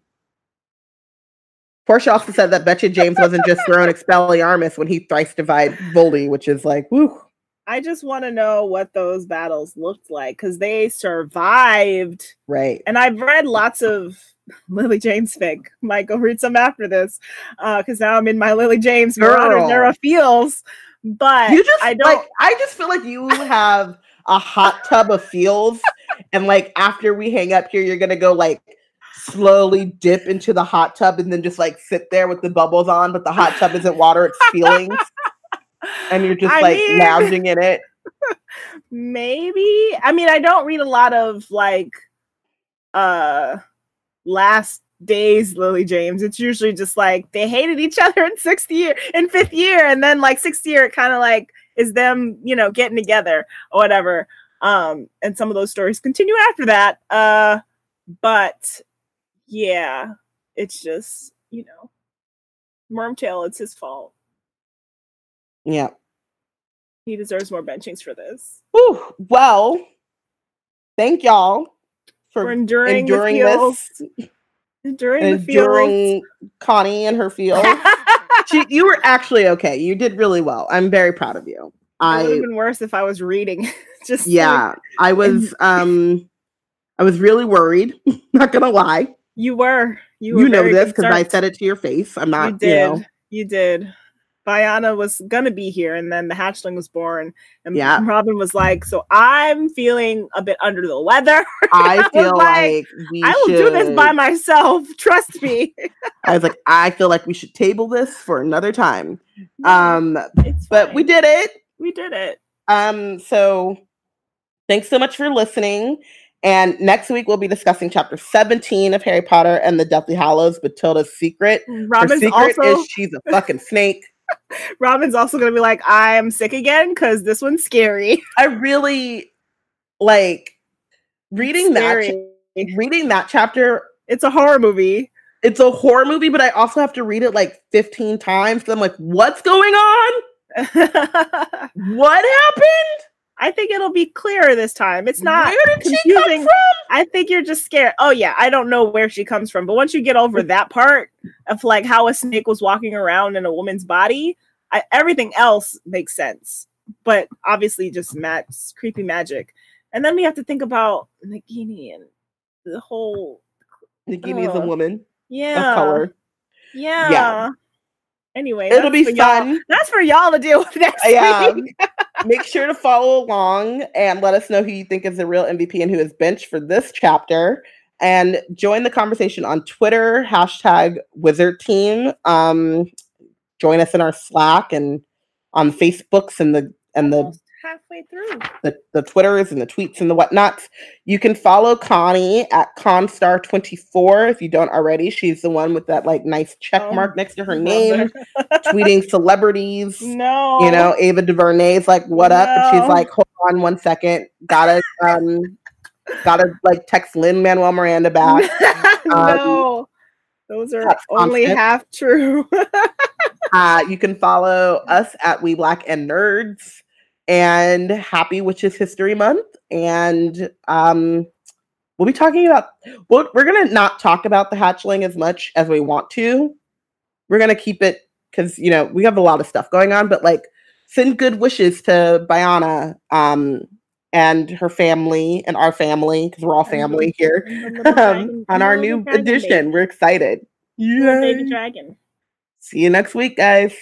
Portia also said that Betcha James wasn't just throwing Expelliarmus when he thrice divide Voldy, which is like, woo. I just want to know what those battles looked like because they survived. Right. And I've read lots of Lily James fic. Might go read some after this because now I'm in my Lily James Marauder Girl. Nera feels. But You just I don't. like I just feel like you have a hot tub of feels, and like after we hang up here, you're gonna go like slowly dip into the hot tub and then just like sit there with the bubbles on, but the hot tub isn't water, it's feelings. And you're just I like mean- lounging in it. maybe i mean i don't read a lot of like uh last days lily james it's usually just like they hated each other in sixth year in fifth year and then like sixth year it kind of like is them you know getting together or whatever um and some of those stories continue after that uh but yeah it's just you know wormtail it's his fault Yeah. he deserves more benchings for this Whew. Well, thank y'all for for enduring, enduring the feels, this, enduring the enduring Connie and her feels. She, you were actually okay. You did really well. I'm very proud of you. it would I have been worse if I was reading. Just like- yeah i was um i was really worried not gonna lie you were. You, were you, know this because i said it to your face i'm not You did. you know You did. Biana was gonna be here, and then the hatchling was born, and Yeah. Robin was like, "So I'm feeling a bit under the weather. i was feel like, I will do this by myself. Trust me." i was like i feel like we should table this for another time um but we did it we did it. um so thanks so much for listening and next week we'll be discussing chapter 17 of harry potter and the deathly hallows Batilda's secret her Robin's secret also is she's a fucking snake Robin's also gonna be like, "I'm sick again because this one's scary." I really like reading that cha- reading that chapter. It's a horror movie. It's a horror movie, but I also have to read it like 15 times. I'm like, what's going on? What happened? Think it'll be clearer this time. It's not Where did she come confusing. from? I think you're just scared. Oh yeah, I don't know where she comes from, but once you get over that part of like how a snake was walking around in a woman's body, I, everything else makes sense. But obviously, just Matt's creepy magic, and then we have to think about Nagini and the whole Nagini is a woman yeah, of color. yeah. Yeah. Anyway, It'll be for y'all- fun. That's for y'all to deal with next Yeah. week. Make sure to follow along and let us know who you think is the real MVP and who is benched for this chapter. And join the conversation on Twitter, hashtag wizard team. Um, join us in our Slack and on Facebooks and the and the halfway through. the, the Twitters and the tweets and the whatnots. You can follow Connie at Constar24 if you don't already. She's the one with that like nice check Oh, mark next to her name, tweeting celebrities. No, You know, Ava DuVernay's like, what up? And she's like, hold on one second. Gotta um gotta like text Lin-Manuel Miranda back. no, those are that's only constant. half true. Uh, you can follow us at We Black and Nerds and Happy Witches History Month. And um, we'll be talking about, well, we're going to not talk about the hatchling as much as we want to. We're going to keep it because, you know, we have a lot of stuff going on, but like send good wishes to Biana um, and her family and our family because we're all family here um, on our new edition. We're excited. Yeah. Baby dragon. See you next week, guys.